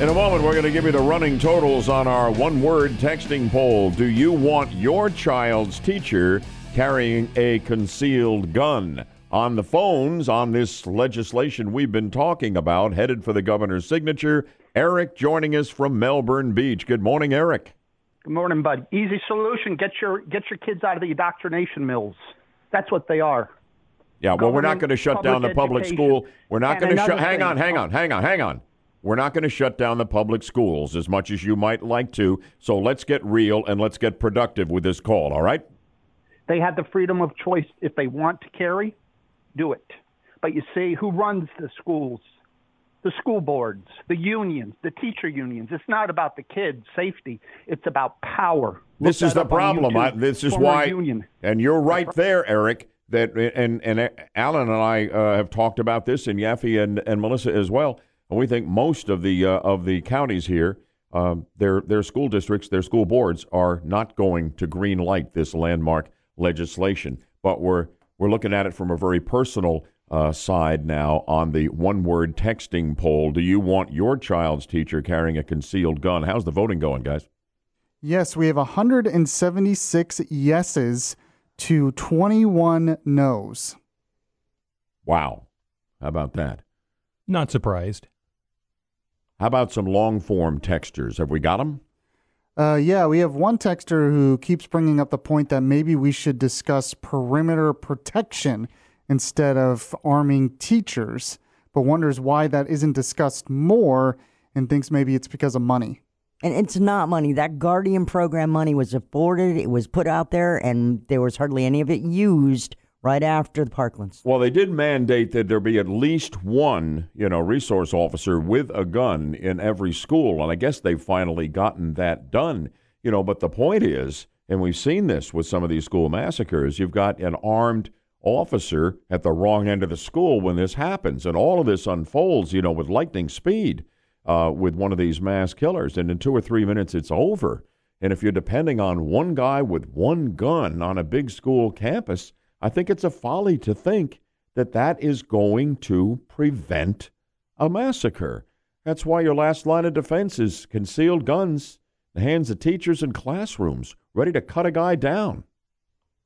In a moment, we're going to give you the running totals on our one word texting poll. Do you want your child's teacher carrying a concealed gun? On the phones on this legislation we've been talking about, headed for the governor's signature, Eric joining us from Melbourne Beach. Good morning, Eric. Good morning, bud. Easy solution: get your get your kids out of the indoctrination mills. That's what they are. Yeah, well, we're not going to shut down the public school. We're not going to shut. Hang on, hang on, hang on, hang on. We're not going to shut down the public schools as much as you might like to. So let's get real and let's get productive with this call. All right? They have the freedom of choice if they want to carry, do it. But you see, who runs the schools? The school boards, the unions, the teacher unions. It's not about the kids' safety. It's about power. This Look is the problem. I, this is Former why, Union. and you're right there, Eric. That and and Alan and I uh, have talked about this, and Yaffee and, and Melissa as well. And we think most of the uh, of the counties here, um, their their school districts, their school boards are not going to green light this landmark legislation. But we're we're looking at it from a very personal uh, side now on the one word texting poll. Do you want your child's teacher carrying a concealed gun? How's the voting going, guys? Yes, we have 176 yeses to 21 noes. Wow. How about that? Not surprised. How about some long form textures? Have we got them? Uh, yeah, we have one texter who keeps bringing up the point that maybe we should discuss perimeter protection instead of arming teachers, but wonders why that isn't discussed more and thinks maybe it's because of money. And it's not money. That Guardian program money was afforded, it was put out there, and there was hardly any of it used right after the Parklands. Well, they did mandate that there be at least one, you know, resource officer with a gun in every school, and I guess they've finally gotten that done. You know, but the point is, and we've seen this with some of these school massacres, you've got an armed officer at the wrong end of the school when this happens, and all of this unfolds, you know, with lightning speed uh, with one of these mass killers, and in two or three minutes it's over. And if you're depending on one guy with one gun on a big school campus, I think it's a folly to think that that is going to prevent a massacre. That's why your last line of defense is concealed guns in the hands of teachers in classrooms, ready to cut a guy down.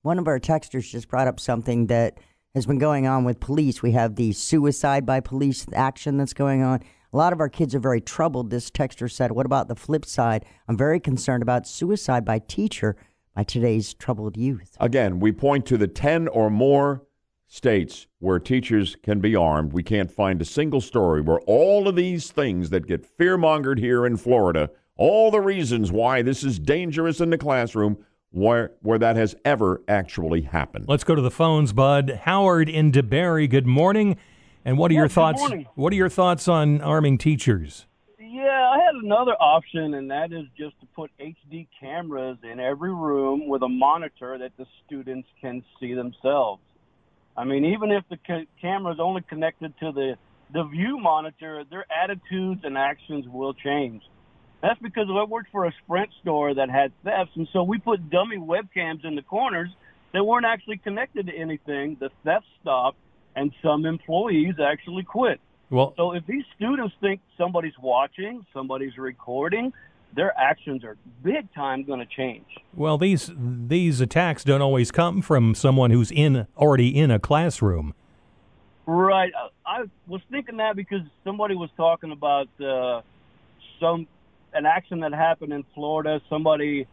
One of our texters just brought up something that has been going on with police. We have the suicide by police action that's going on. A lot of our kids are very troubled. This texter said, What about the flip side? I'm very concerned about suicide by teacher by today's troubled youth. Again, we point to the 10 or more states where teachers can be armed. We can't find a single story where all of these things that get fear-mongered here in Florida, all the reasons why this is dangerous in the classroom, where where that has ever actually happened. Let's go to the phones, Bud. Howard in DeBary, good morning. And what are your Yes, good thoughts? morning. What are your thoughts on arming teachers? Yeah, I had another option, and that is just to put HD cameras in every room with a monitor that the students can see themselves. I mean, even if the ca- camera is only connected to the the view monitor, their attitudes and actions will change. That's because I worked for a Sprint store that had thefts, and so we put dummy webcams in the corners that weren't actually connected to anything. The theft stopped, and some employees actually quit. Well, So if these students think somebody's watching, somebody's recording, their actions are big time going to change. well, these these attacks don't always come from someone who's in already in a classroom. Right. I, I was thinking that because somebody was talking about uh, some an action that happened in Florida. Somebody,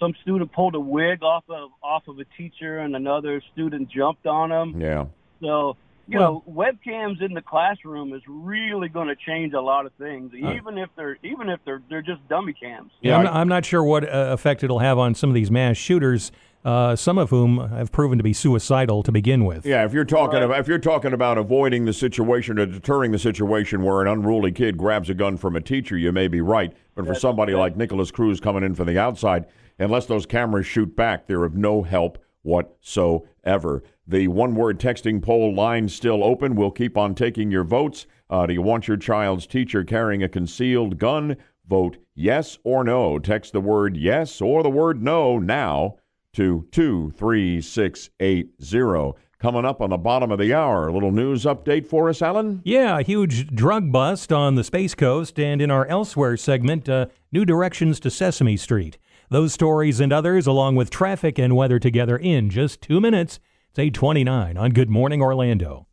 some student pulled a wig off of off of a teacher, and another student jumped on him. Yeah. So you know, webcams in the classroom is really going to change a lot of things, Uh. even if they're even if they're they're just dummy cams. Yeah, I'm, I'm not sure what uh, effect it'll have on some of these mass shooters, uh, some of whom have proven to be suicidal to begin with. Yeah, if you're talking about if you're talking about avoiding the situation or deterring the situation where an unruly kid grabs a gun from a teacher, you may be right. But for somebody like Nikolas Cruz coming in from the outside, unless those cameras shoot back, they're of no help whatsoever. The one-word texting poll line still open. We'll keep on taking your votes. Uh, do you want your child's teacher carrying a concealed gun? Vote yes or no. Text the word yes or the word no now to 23680. Coming up on the bottom of the hour, a little news update for us, Alan? Yeah, a huge drug bust on the Space Coast, and in our Elsewhere segment, uh, new directions to Sesame Street. Those stories and others, along with traffic and weather together in just two minutes. It's 829 on Good Morning Orlando.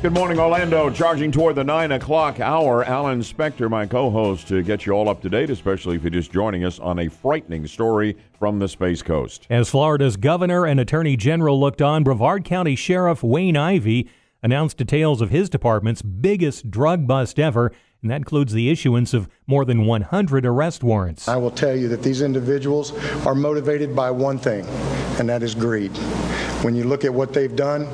Good morning, Orlando. Charging toward the 9 o'clock hour. Alan Spector, my co host, to get you all up to date, especially if you're just joining us on a frightening story from the Space Coast. As Florida's governor and attorney general looked on, Brevard County Sheriff Wayne Ivey announced details of his department's biggest drug bust ever, and that includes the issuance of more than 100 arrest warrants. I will tell you that these individuals are motivated by one thing, and that is greed. When you look at what they've done,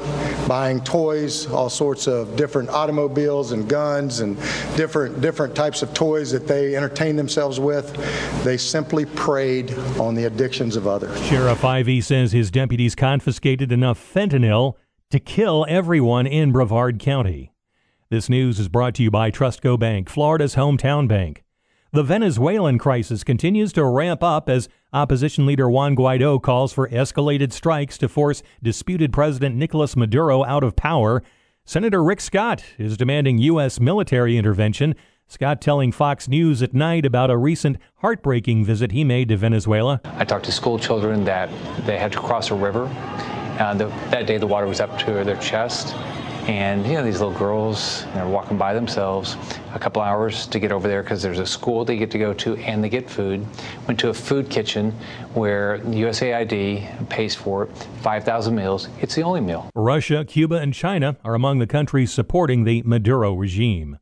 buying toys, all sorts of different automobiles and guns and different different types of toys that they entertain themselves with, they simply preyed on the addictions of others. Sheriff Ivey says his deputies confiscated enough fentanyl to kill everyone in Brevard County. This news is brought to you by Trustco Bank, Florida's hometown bank. The Venezuelan crisis continues to ramp up as opposition leader Juan Guaido calls for escalated strikes to force disputed President Nicolas Maduro out of power. Senator Rick Scott is demanding U.S. military intervention. Scott telling Fox News at night about a recent heartbreaking visit he made to Venezuela. I talked to school children that they had to cross a river. Uh, the, that day, the water was up to their chest. And, you know, these little girls, they're walking by themselves a couple hours to get over there because there's a school they get to go to and they get food. Went to a food kitchen where USAID pays for it, 5,000 meals. It's the only meal. Russia, Cuba, and China are among the countries supporting the Maduro regime.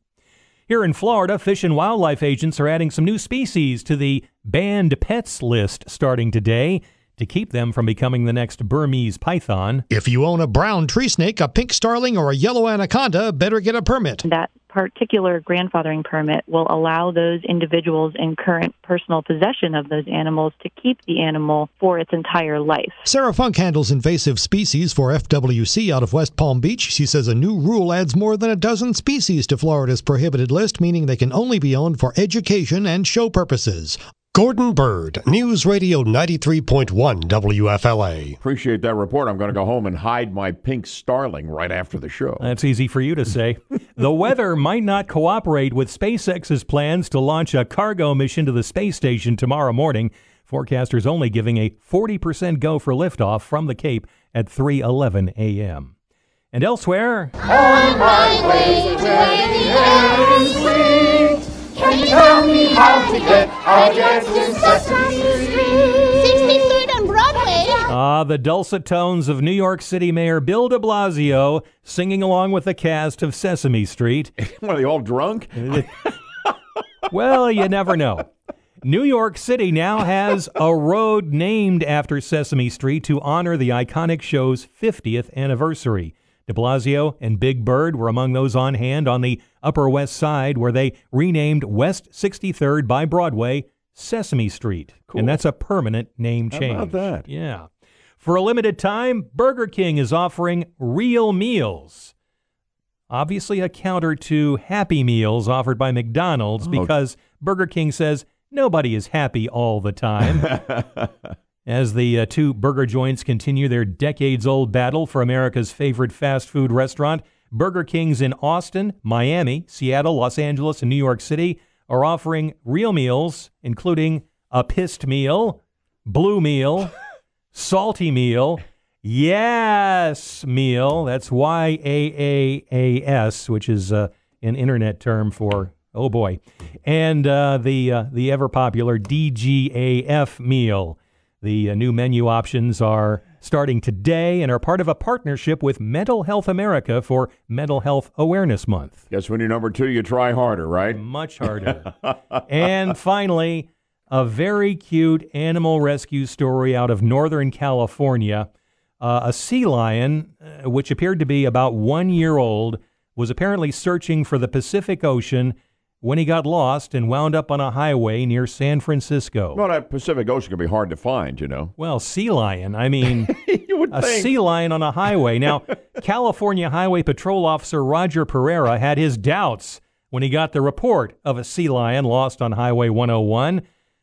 Here in Florida, fish and wildlife agents are adding some new species to the banned pets list starting today to keep them from becoming the next Burmese python. If you own a brown tree snake, a pink starling, or a yellow anaconda, better get a permit. That particular grandfathering permit will allow those individuals in current personal possession of those animals to keep the animal for its entire life. Sarah Funck handles invasive species for FWC out of West Palm Beach. She says a new rule adds more than a dozen species to Florida's prohibited list, meaning they can only be owned for education and show purposes. Gordon Bird, News Radio 93.1 WFLA. Appreciate that report. I'm going to go home and hide my pink starling right after the show. That's easy for you to say. the weather might not cooperate with SpaceX's plans to launch a cargo mission to the space station tomorrow morning. Forecasters only giving a 40% go for liftoff from the Cape at 3:11 a.m. And elsewhere, On my way to the air is sweet. Can you tell me how to get, I'll get to Sesame Street. 63rd and Broadway. ah, the dulcet tones of New York City Mayor Bill de Blasio singing along with the cast of Sesame Street. Were they all drunk? well, you never know. New York City now has a road named after Sesame Street to honor the iconic show's 50th anniversary. De Blasio and Big Bird were among those on hand on the Upper West Side, where they renamed West 63rd by Broadway Sesame Street. Cool. And that's a permanent name change. How about that? Yeah. For a limited time, Burger King is offering real meals. Obviously, a counter to Happy Meals offered by McDonald's Oh. because Burger King says nobody is happy all the time. As the uh, two burger joints continue their decades old battle for America's favorite fast food restaurant, Burger Kings in Austin, Miami, Seattle, Los Angeles, and New York City are offering real meals, including a pissed meal, blue meal, salty meal, yes meal. That's Y A A A S, which is uh, an internet term for oh boy, and uh, the uh, the ever popular DGAF meal. The uh, new menu options are starting today and are part of a partnership with Mental Health America for Mental Health Awareness Month. Guess when you're number two, you try harder, right? Much harder. and finally, a very cute animal rescue story out of Northern California. Uh, a sea lion, uh, which appeared to be about one year old, was apparently searching for the Pacific Ocean when he got lost and wound up on a highway near San Francisco. Well, that Pacific Ocean can be hard to find, you know. Well, sea lion. I mean, a think. sea lion on a highway. Now, California Highway Patrol Officer Roger Pereira had his doubts when he got the report of a sea lion lost on Highway 101.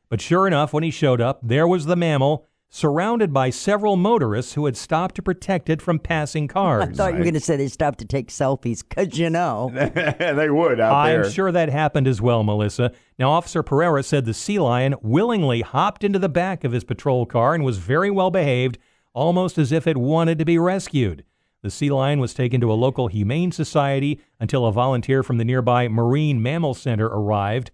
But sure enough, when he showed up, there was the mammal surrounded by several motorists who had stopped to protect it from passing cars. I thought you were going to say they stopped to take selfies, because you know. they would out I'm there. sure that happened as well, Melissa. Now, Officer Pereira said the sea lion willingly hopped into the back of his patrol car and was very well behaved, almost as if it wanted to be rescued. The sea lion was taken to a local humane society until a volunteer from the nearby Marine Mammal Center arrived.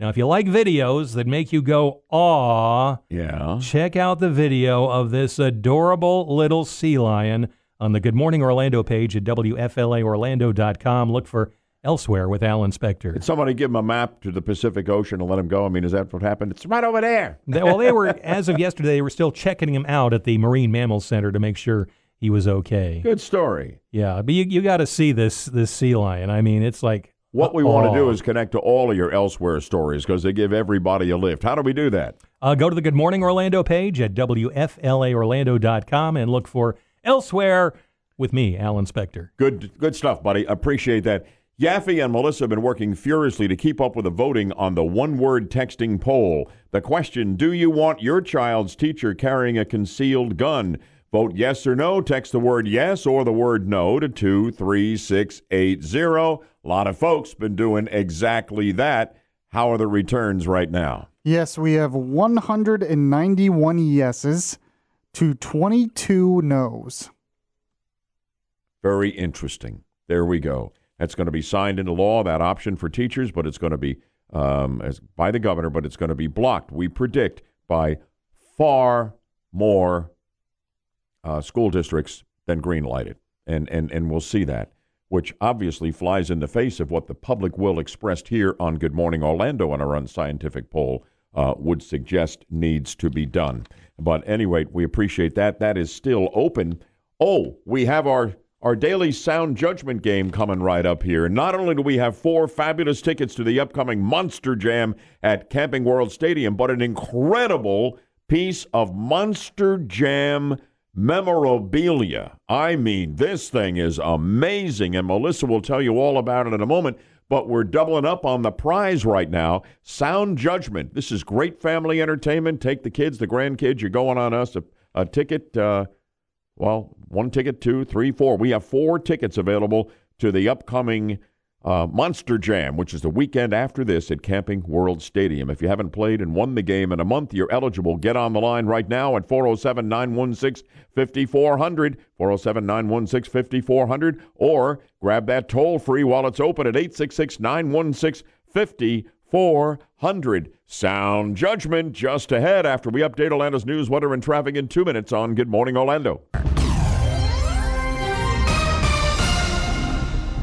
Now, if you like videos that make you go, aw, yeah. check out the video of this adorable little sea lion on the Good Morning Orlando page at WFLAOrlando.com. Look for Elsewhere with Alan Spector. Did somebody give him a map to the Pacific Ocean and let him go? I mean, is that what happened? It's right over there. They- well, they were, as of yesterday, they were still checking him out at the Marine Mammal Center to make sure he was okay. Good story. Yeah, but you, you got to see this this sea lion. I mean, it's like what we want to do oh. is connect to all of your elsewhere stories because they give everybody a lift. How do we do that? Uh, go to the Good Morning Orlando page at WFLAOrlando.com and look for Elsewhere with me, Alan Spector. Good, good stuff, buddy. Appreciate that. Yaffee and Melissa have been working furiously to keep up with the voting on the one word texting poll. The question Do you want your child's teacher carrying a concealed gun? Vote yes or no. Text the word yes or the word no to 23680. A lot of folks been doing exactly that. How are the returns right now? Yes, we have 191 yeses to 22 noes. Very interesting. There we go. That's going to be signed into law, that option for teachers, but it's going to be um, as, by the governor, but it's going to be blocked, we predict, by far more uh, school districts than green lighted. And, and, and we'll see that, which obviously flies in the face of what the public will expressed here on Good Morning Orlando on our unscientific poll uh, would suggest needs to be done. But anyway, we appreciate that. That is still open. Oh, we have our our daily sound judgment game coming right up here. Not only do we have four fabulous tickets to the upcoming Monster Jam at Camping World Stadium, but an incredible piece of Monster Jam memorabilia. I mean, this thing is amazing, and Melissa will tell you all about it in a moment. But we're doubling up on the prize right now. Sound Judgment. This is great family entertainment. Take the kids, the grandkids. You're going on us a, a ticket. Uh, well, one ticket, two, three, four. We have four tickets available to the upcoming uh, Monster Jam, which is the weekend after this at Camping World Stadium. If you haven't played and won the game in a month, you're eligible. Get on the line right now at 407 916 5400, 407 916 5400, or grab that toll free while it's open at 866 916 5400. Sound judgment just ahead after we update Orlando's news, weather, and traffic in two minutes on Good Morning Orlando.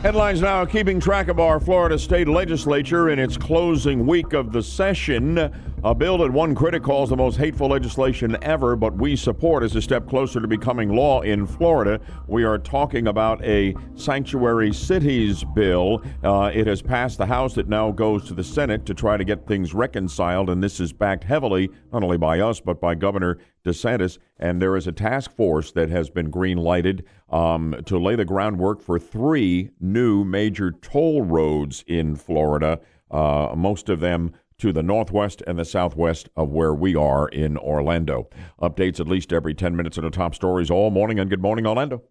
Headlines now keeping track of our Florida state legislature in its closing week of the session. A bill that one critic calls the most hateful legislation ever, but we support as a step closer to becoming law in Florida. We are talking about a sanctuary cities bill. Uh, it has passed the House. It now goes to the Senate to try to get things reconciled, and this is backed heavily not only by us but by Governor DeSantis. And there is a task force that has been green lighted um, to lay the groundwork for three new major toll roads in Florida. Uh, most of them to the northwest and the southwest of where we are in Orlando. Updates at least every 10 minutes on the top stories all morning and Good Morning Orlando.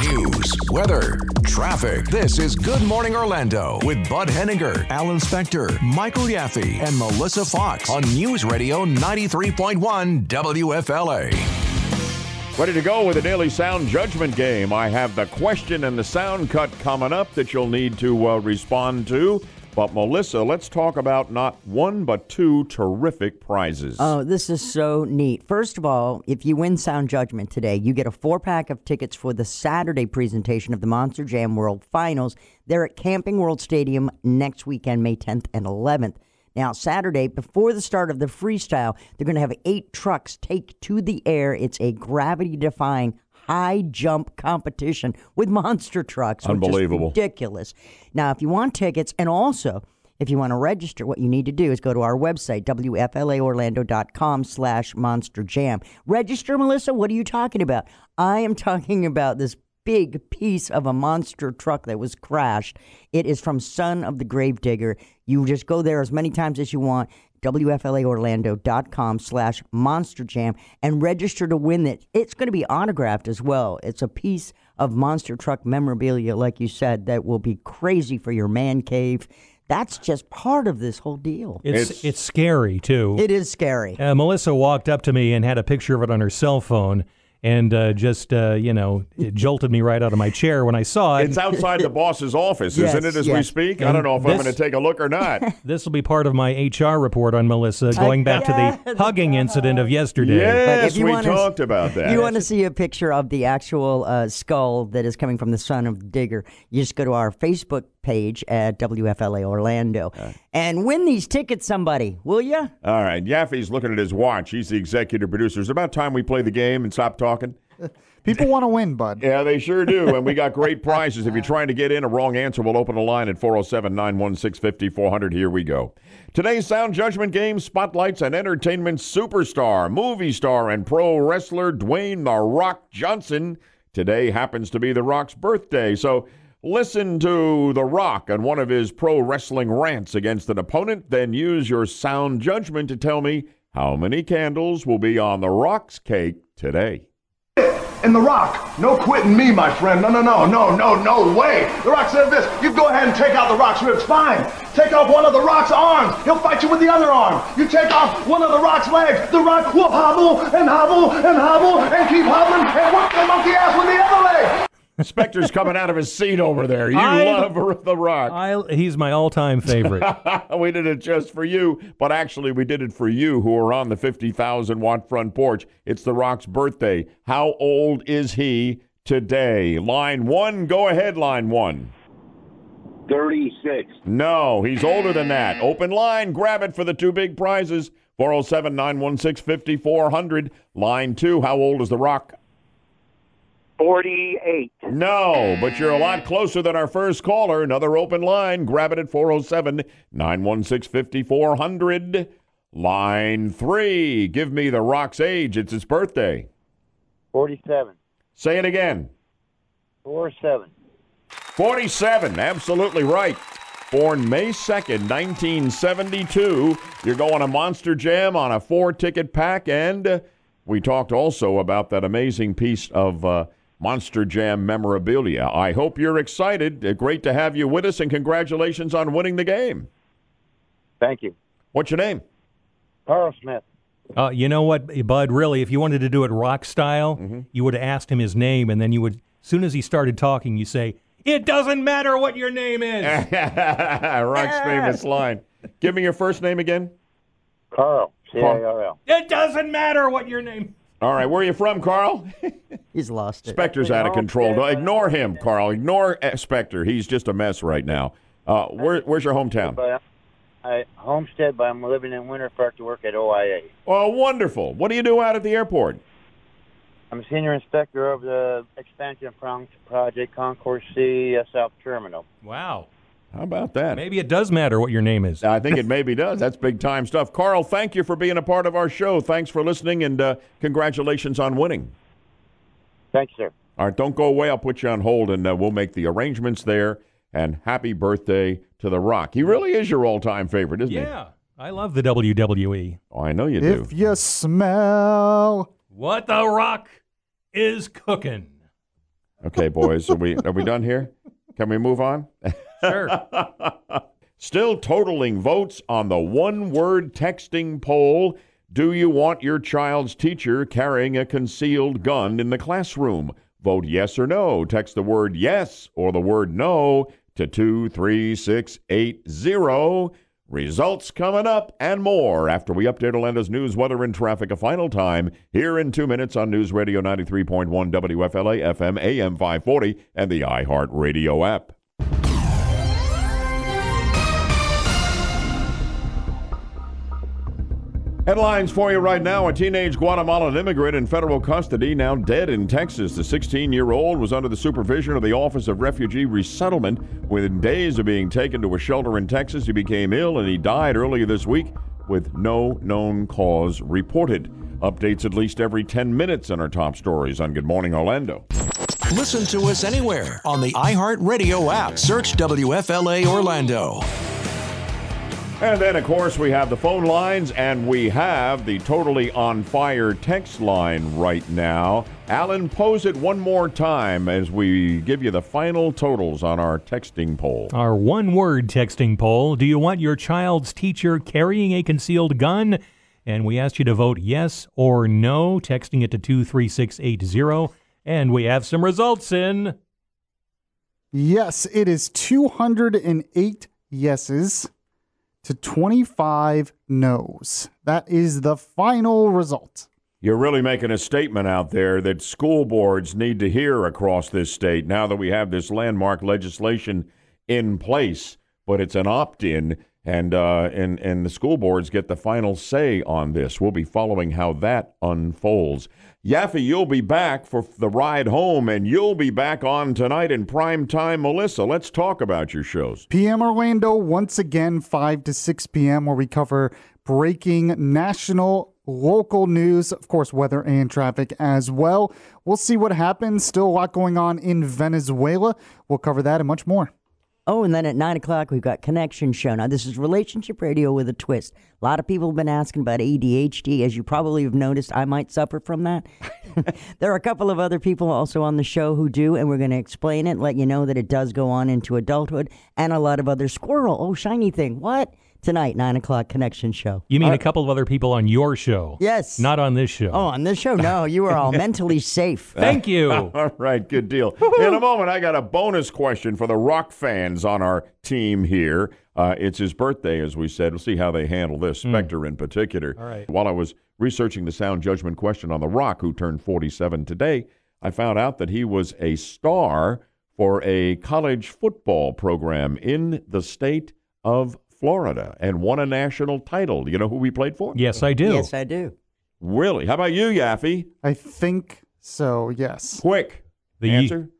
News, weather, traffic. This is Good Morning Orlando with Bud Henninger, Alan Spector, Michael Yaffee, and Melissa Fox on News Radio 93.1 WFLA. Ready to go with a daily sound judgment game. I have the question and the sound cut coming up that you'll need to uh, respond to. But Melissa, let's talk about not one but two terrific prizes. Oh, this is so neat. First of all, if you win Sound Judgment today, you get a four pack of tickets for the Saturday presentation of the Monster Jam World Finals. They're at Camping World Stadium next weekend, May 10th and 11th. Now, Saturday, before the start of the freestyle, they're going to have eight trucks take to the air. It's a gravity defying high jump competition with monster trucks. Unbelievable. ridiculous. Now, if you want tickets and also if you want to register, what you need to do is go to our website, WFLAOrlando.com slash monster jam. Register, Melissa? What are you talking about? I am talking about this big piece of a monster truck that was crashed. It is from Son of the Gravedigger. You just go there as many times as you want. WFLAOrlando.com slash monster jam and register to win it. It's going to be autographed as well. It's a piece of monster truck memorabilia, like you said, that will be crazy for your man cave. That's just part of this whole deal. It's it's, scary too. It is scary. Uh, Melissa walked up to me and had a picture of it on her cell phone, and uh, just uh, you know it jolted me right out of my chair when I saw it. It's outside the boss's office, Yes, isn't it, as we yes. speak? I don't know if I'm going to take a look or not. This will be part of my HR report on Melissa, going back to the hugging incident of yesterday. Yes, if you we wanna- talked about that. You want to see a picture of the actual uh, skull that is coming from the son of the digger? You just go to our Facebook page at WFLA Orlando and win these tickets, somebody, will you? All right, Yaffee's looking at his watch. He's the executive producer. It's about time we play the game and stop talking. People want to win, bud. Yeah, they sure do. And we got great prizes. If you're trying to get in, a wrong answer, we'll open a line at 407 916 5400. Here we go. Today's Sound Judgment Game spotlights an entertainment superstar, movie star, and pro wrestler Dwayne The Rock Johnson. Today happens to be The Rock's birthday. So listen to The Rock on one of his pro wrestling rants against an opponent, then use your sound judgment to tell me how many candles will be on The Rock's cake today. And The Rock, no quitting me, my friend. No, no, no, no, no, no way. The Rock said this. You go ahead and take out The Rock's ribs. Fine. Take off one of The Rock's arms. He'll fight you with the other arm. You take off one of The Rock's legs. The Rock will hobble and hobble and hobble and keep hobbling and work the monkey ass with the other leg. Spector's coming out of his seat over there. You I- love The Rock. I, he's my all-time favorite. we did it just for you, but actually we did it for you who are on the 50,000 watt front porch. It's The Rock's birthday. How old is he today? Line one, go ahead, line one. 36. No, he's older than that. Open line, grab it for the two big prizes 407 916 5400. Line two, how old is The Rock? 48. No, but you're a lot closer than our first caller. Another open line. Grab it at 407 916 5400. Line three. Give me The Rock's age. It's his birthday. 47. Say it again. 47. 47. Absolutely right. Born May 2nd, 1972. You're going to Monster Jam on a four ticket pack. And we talked also about that amazing piece of uh, Monster Jam memorabilia. I hope you're excited. Uh, great to have you with us, and congratulations on winning the game. Thank you. What's your name? Carl Smith. Uh, you know what, Bud? Really, if you wanted to do it rock style, Mm-hmm. you would have asked him his name, and then you would, as soon as he started talking, you say, "It doesn't matter what your name is." Rock's famous line. Give me your first name again. Carl. C-A-R-L. It doesn't matter what your name. All right, where are you from, Carl? He's lost it. Spector's out of control. Don't ignore him, Carl. Ignore uh, Spector. He's just a mess right now. Uh, where, where's your hometown? I homestead, but I'm living in Winter Park to work at OIA. Oh, wonderful. What do you do out at the airport? I'm a senior inspector of the expansion project Concourse C uh, South Terminal. Wow. How about that? Maybe it does matter what your name is. I think it maybe does. That's big time stuff. Carl, thank you for being a part of our show. Thanks for listening, and uh, congratulations on winning. Thanks, sir. All right, don't go away. I'll put you on hold, and uh, we'll make the arrangements there. And happy birthday to The Rock. He really is your all-time favorite, isn't he? Yeah. I love the WWE. Oh, I know you do. If you smell What the Rock is cooking. Okay, boys, are we are we done here? Can we move on? Sure. Still totaling votes on the one-word texting poll. Do you want your child's teacher carrying a concealed gun in the classroom? Vote yes or no. Text the word yes or the word no to 23680. Results coming up and more after we update Orlando's news, weather, and traffic a final time here in two minutes on News Radio 93.1 WFLA FM AM 540 and the iHeartRadio app. Headlines for you right now. A teenage Guatemalan immigrant in federal custody, now dead in Texas. The 16 year old was under the supervision of the Office of Refugee Resettlement. Within days of being taken to a shelter in Texas, he became ill and he died earlier this week with no known cause reported. Updates at least every 10 minutes in our top stories on Good Morning Orlando. Listen to us anywhere on the iHeartRadio app. Search WFLA Orlando. And then, of course, we have the phone lines and we have the totally on fire text line right now. Alan, pose it one more time as we give you the final totals on our texting poll. Our one word texting poll Do you want your child's teacher carrying a concealed gun? And we asked you to vote yes or no, texting it to 23680. And we have some results in. Yes, it is 208 yeses to 25 no's. That is the final result. You're really making a statement out there that school boards need to hear across this state now that we have this landmark legislation in place, but it's an opt in. And, uh, and and the school boards get the final say on this. We'll be following how that unfolds. Yaffee, you'll be back for the ride home, and you'll be back on tonight in prime time. Melissa, let's talk about your shows. PM Orlando, once again, 5 to 6 p.m., where we cover breaking national, local news, of course, weather and traffic as well. We'll see what happens. Still a lot going on in Venezuela. We'll cover that and much more. Oh, and then at 9 o'clock, we've got Connection Show. Now, this is relationship radio with a twist. A lot of people have been asking about ADHD. As you probably have noticed, I might suffer from that. there are a couple of other people also on the show who do, and we're going to explain it, let you know that it does go on into adulthood, and a lot of other squirrel. Oh, shiny thing. What? Tonight, 9 o'clock Connection Show. You mean a couple of other people on your show? Yes. Not on this show. Oh, on this show? No, you are all mentally safe. Thank you. All right, good deal. In a moment, I got a bonus question for the rock fans on our team here. Uh, it's his birthday, as we said. We'll see how they handle this, Spector in particular. Hmm. All right. While I was researching the sound judgment question on The Rock, who turned 47 today, I found out that he was a star for a college football program in the state of Florida and won a national title. Do you know who we played for? Yes, I do. Yes, I do. Really? How about you, Yaffee? I think so, yes. Quick. The Answer?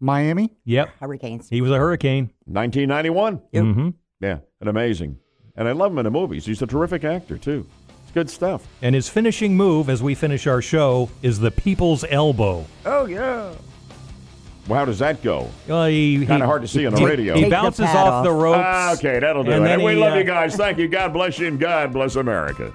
Miami? Yep. Hurricanes. He was a hurricane. 1991. Mm-hmm. Yeah, and amazing. And I love him in the movies. He's a terrific actor, too. It's good stuff. And his finishing move as we finish our show is the people's elbow. Oh, yeah. Well, how does that go? He, Kind of hard to see on the radio. He Take bounces off, off. the ropes. Ah, okay, that'll do And it. then And we he, love uh, you guys. Thank you. God bless you, and God bless America.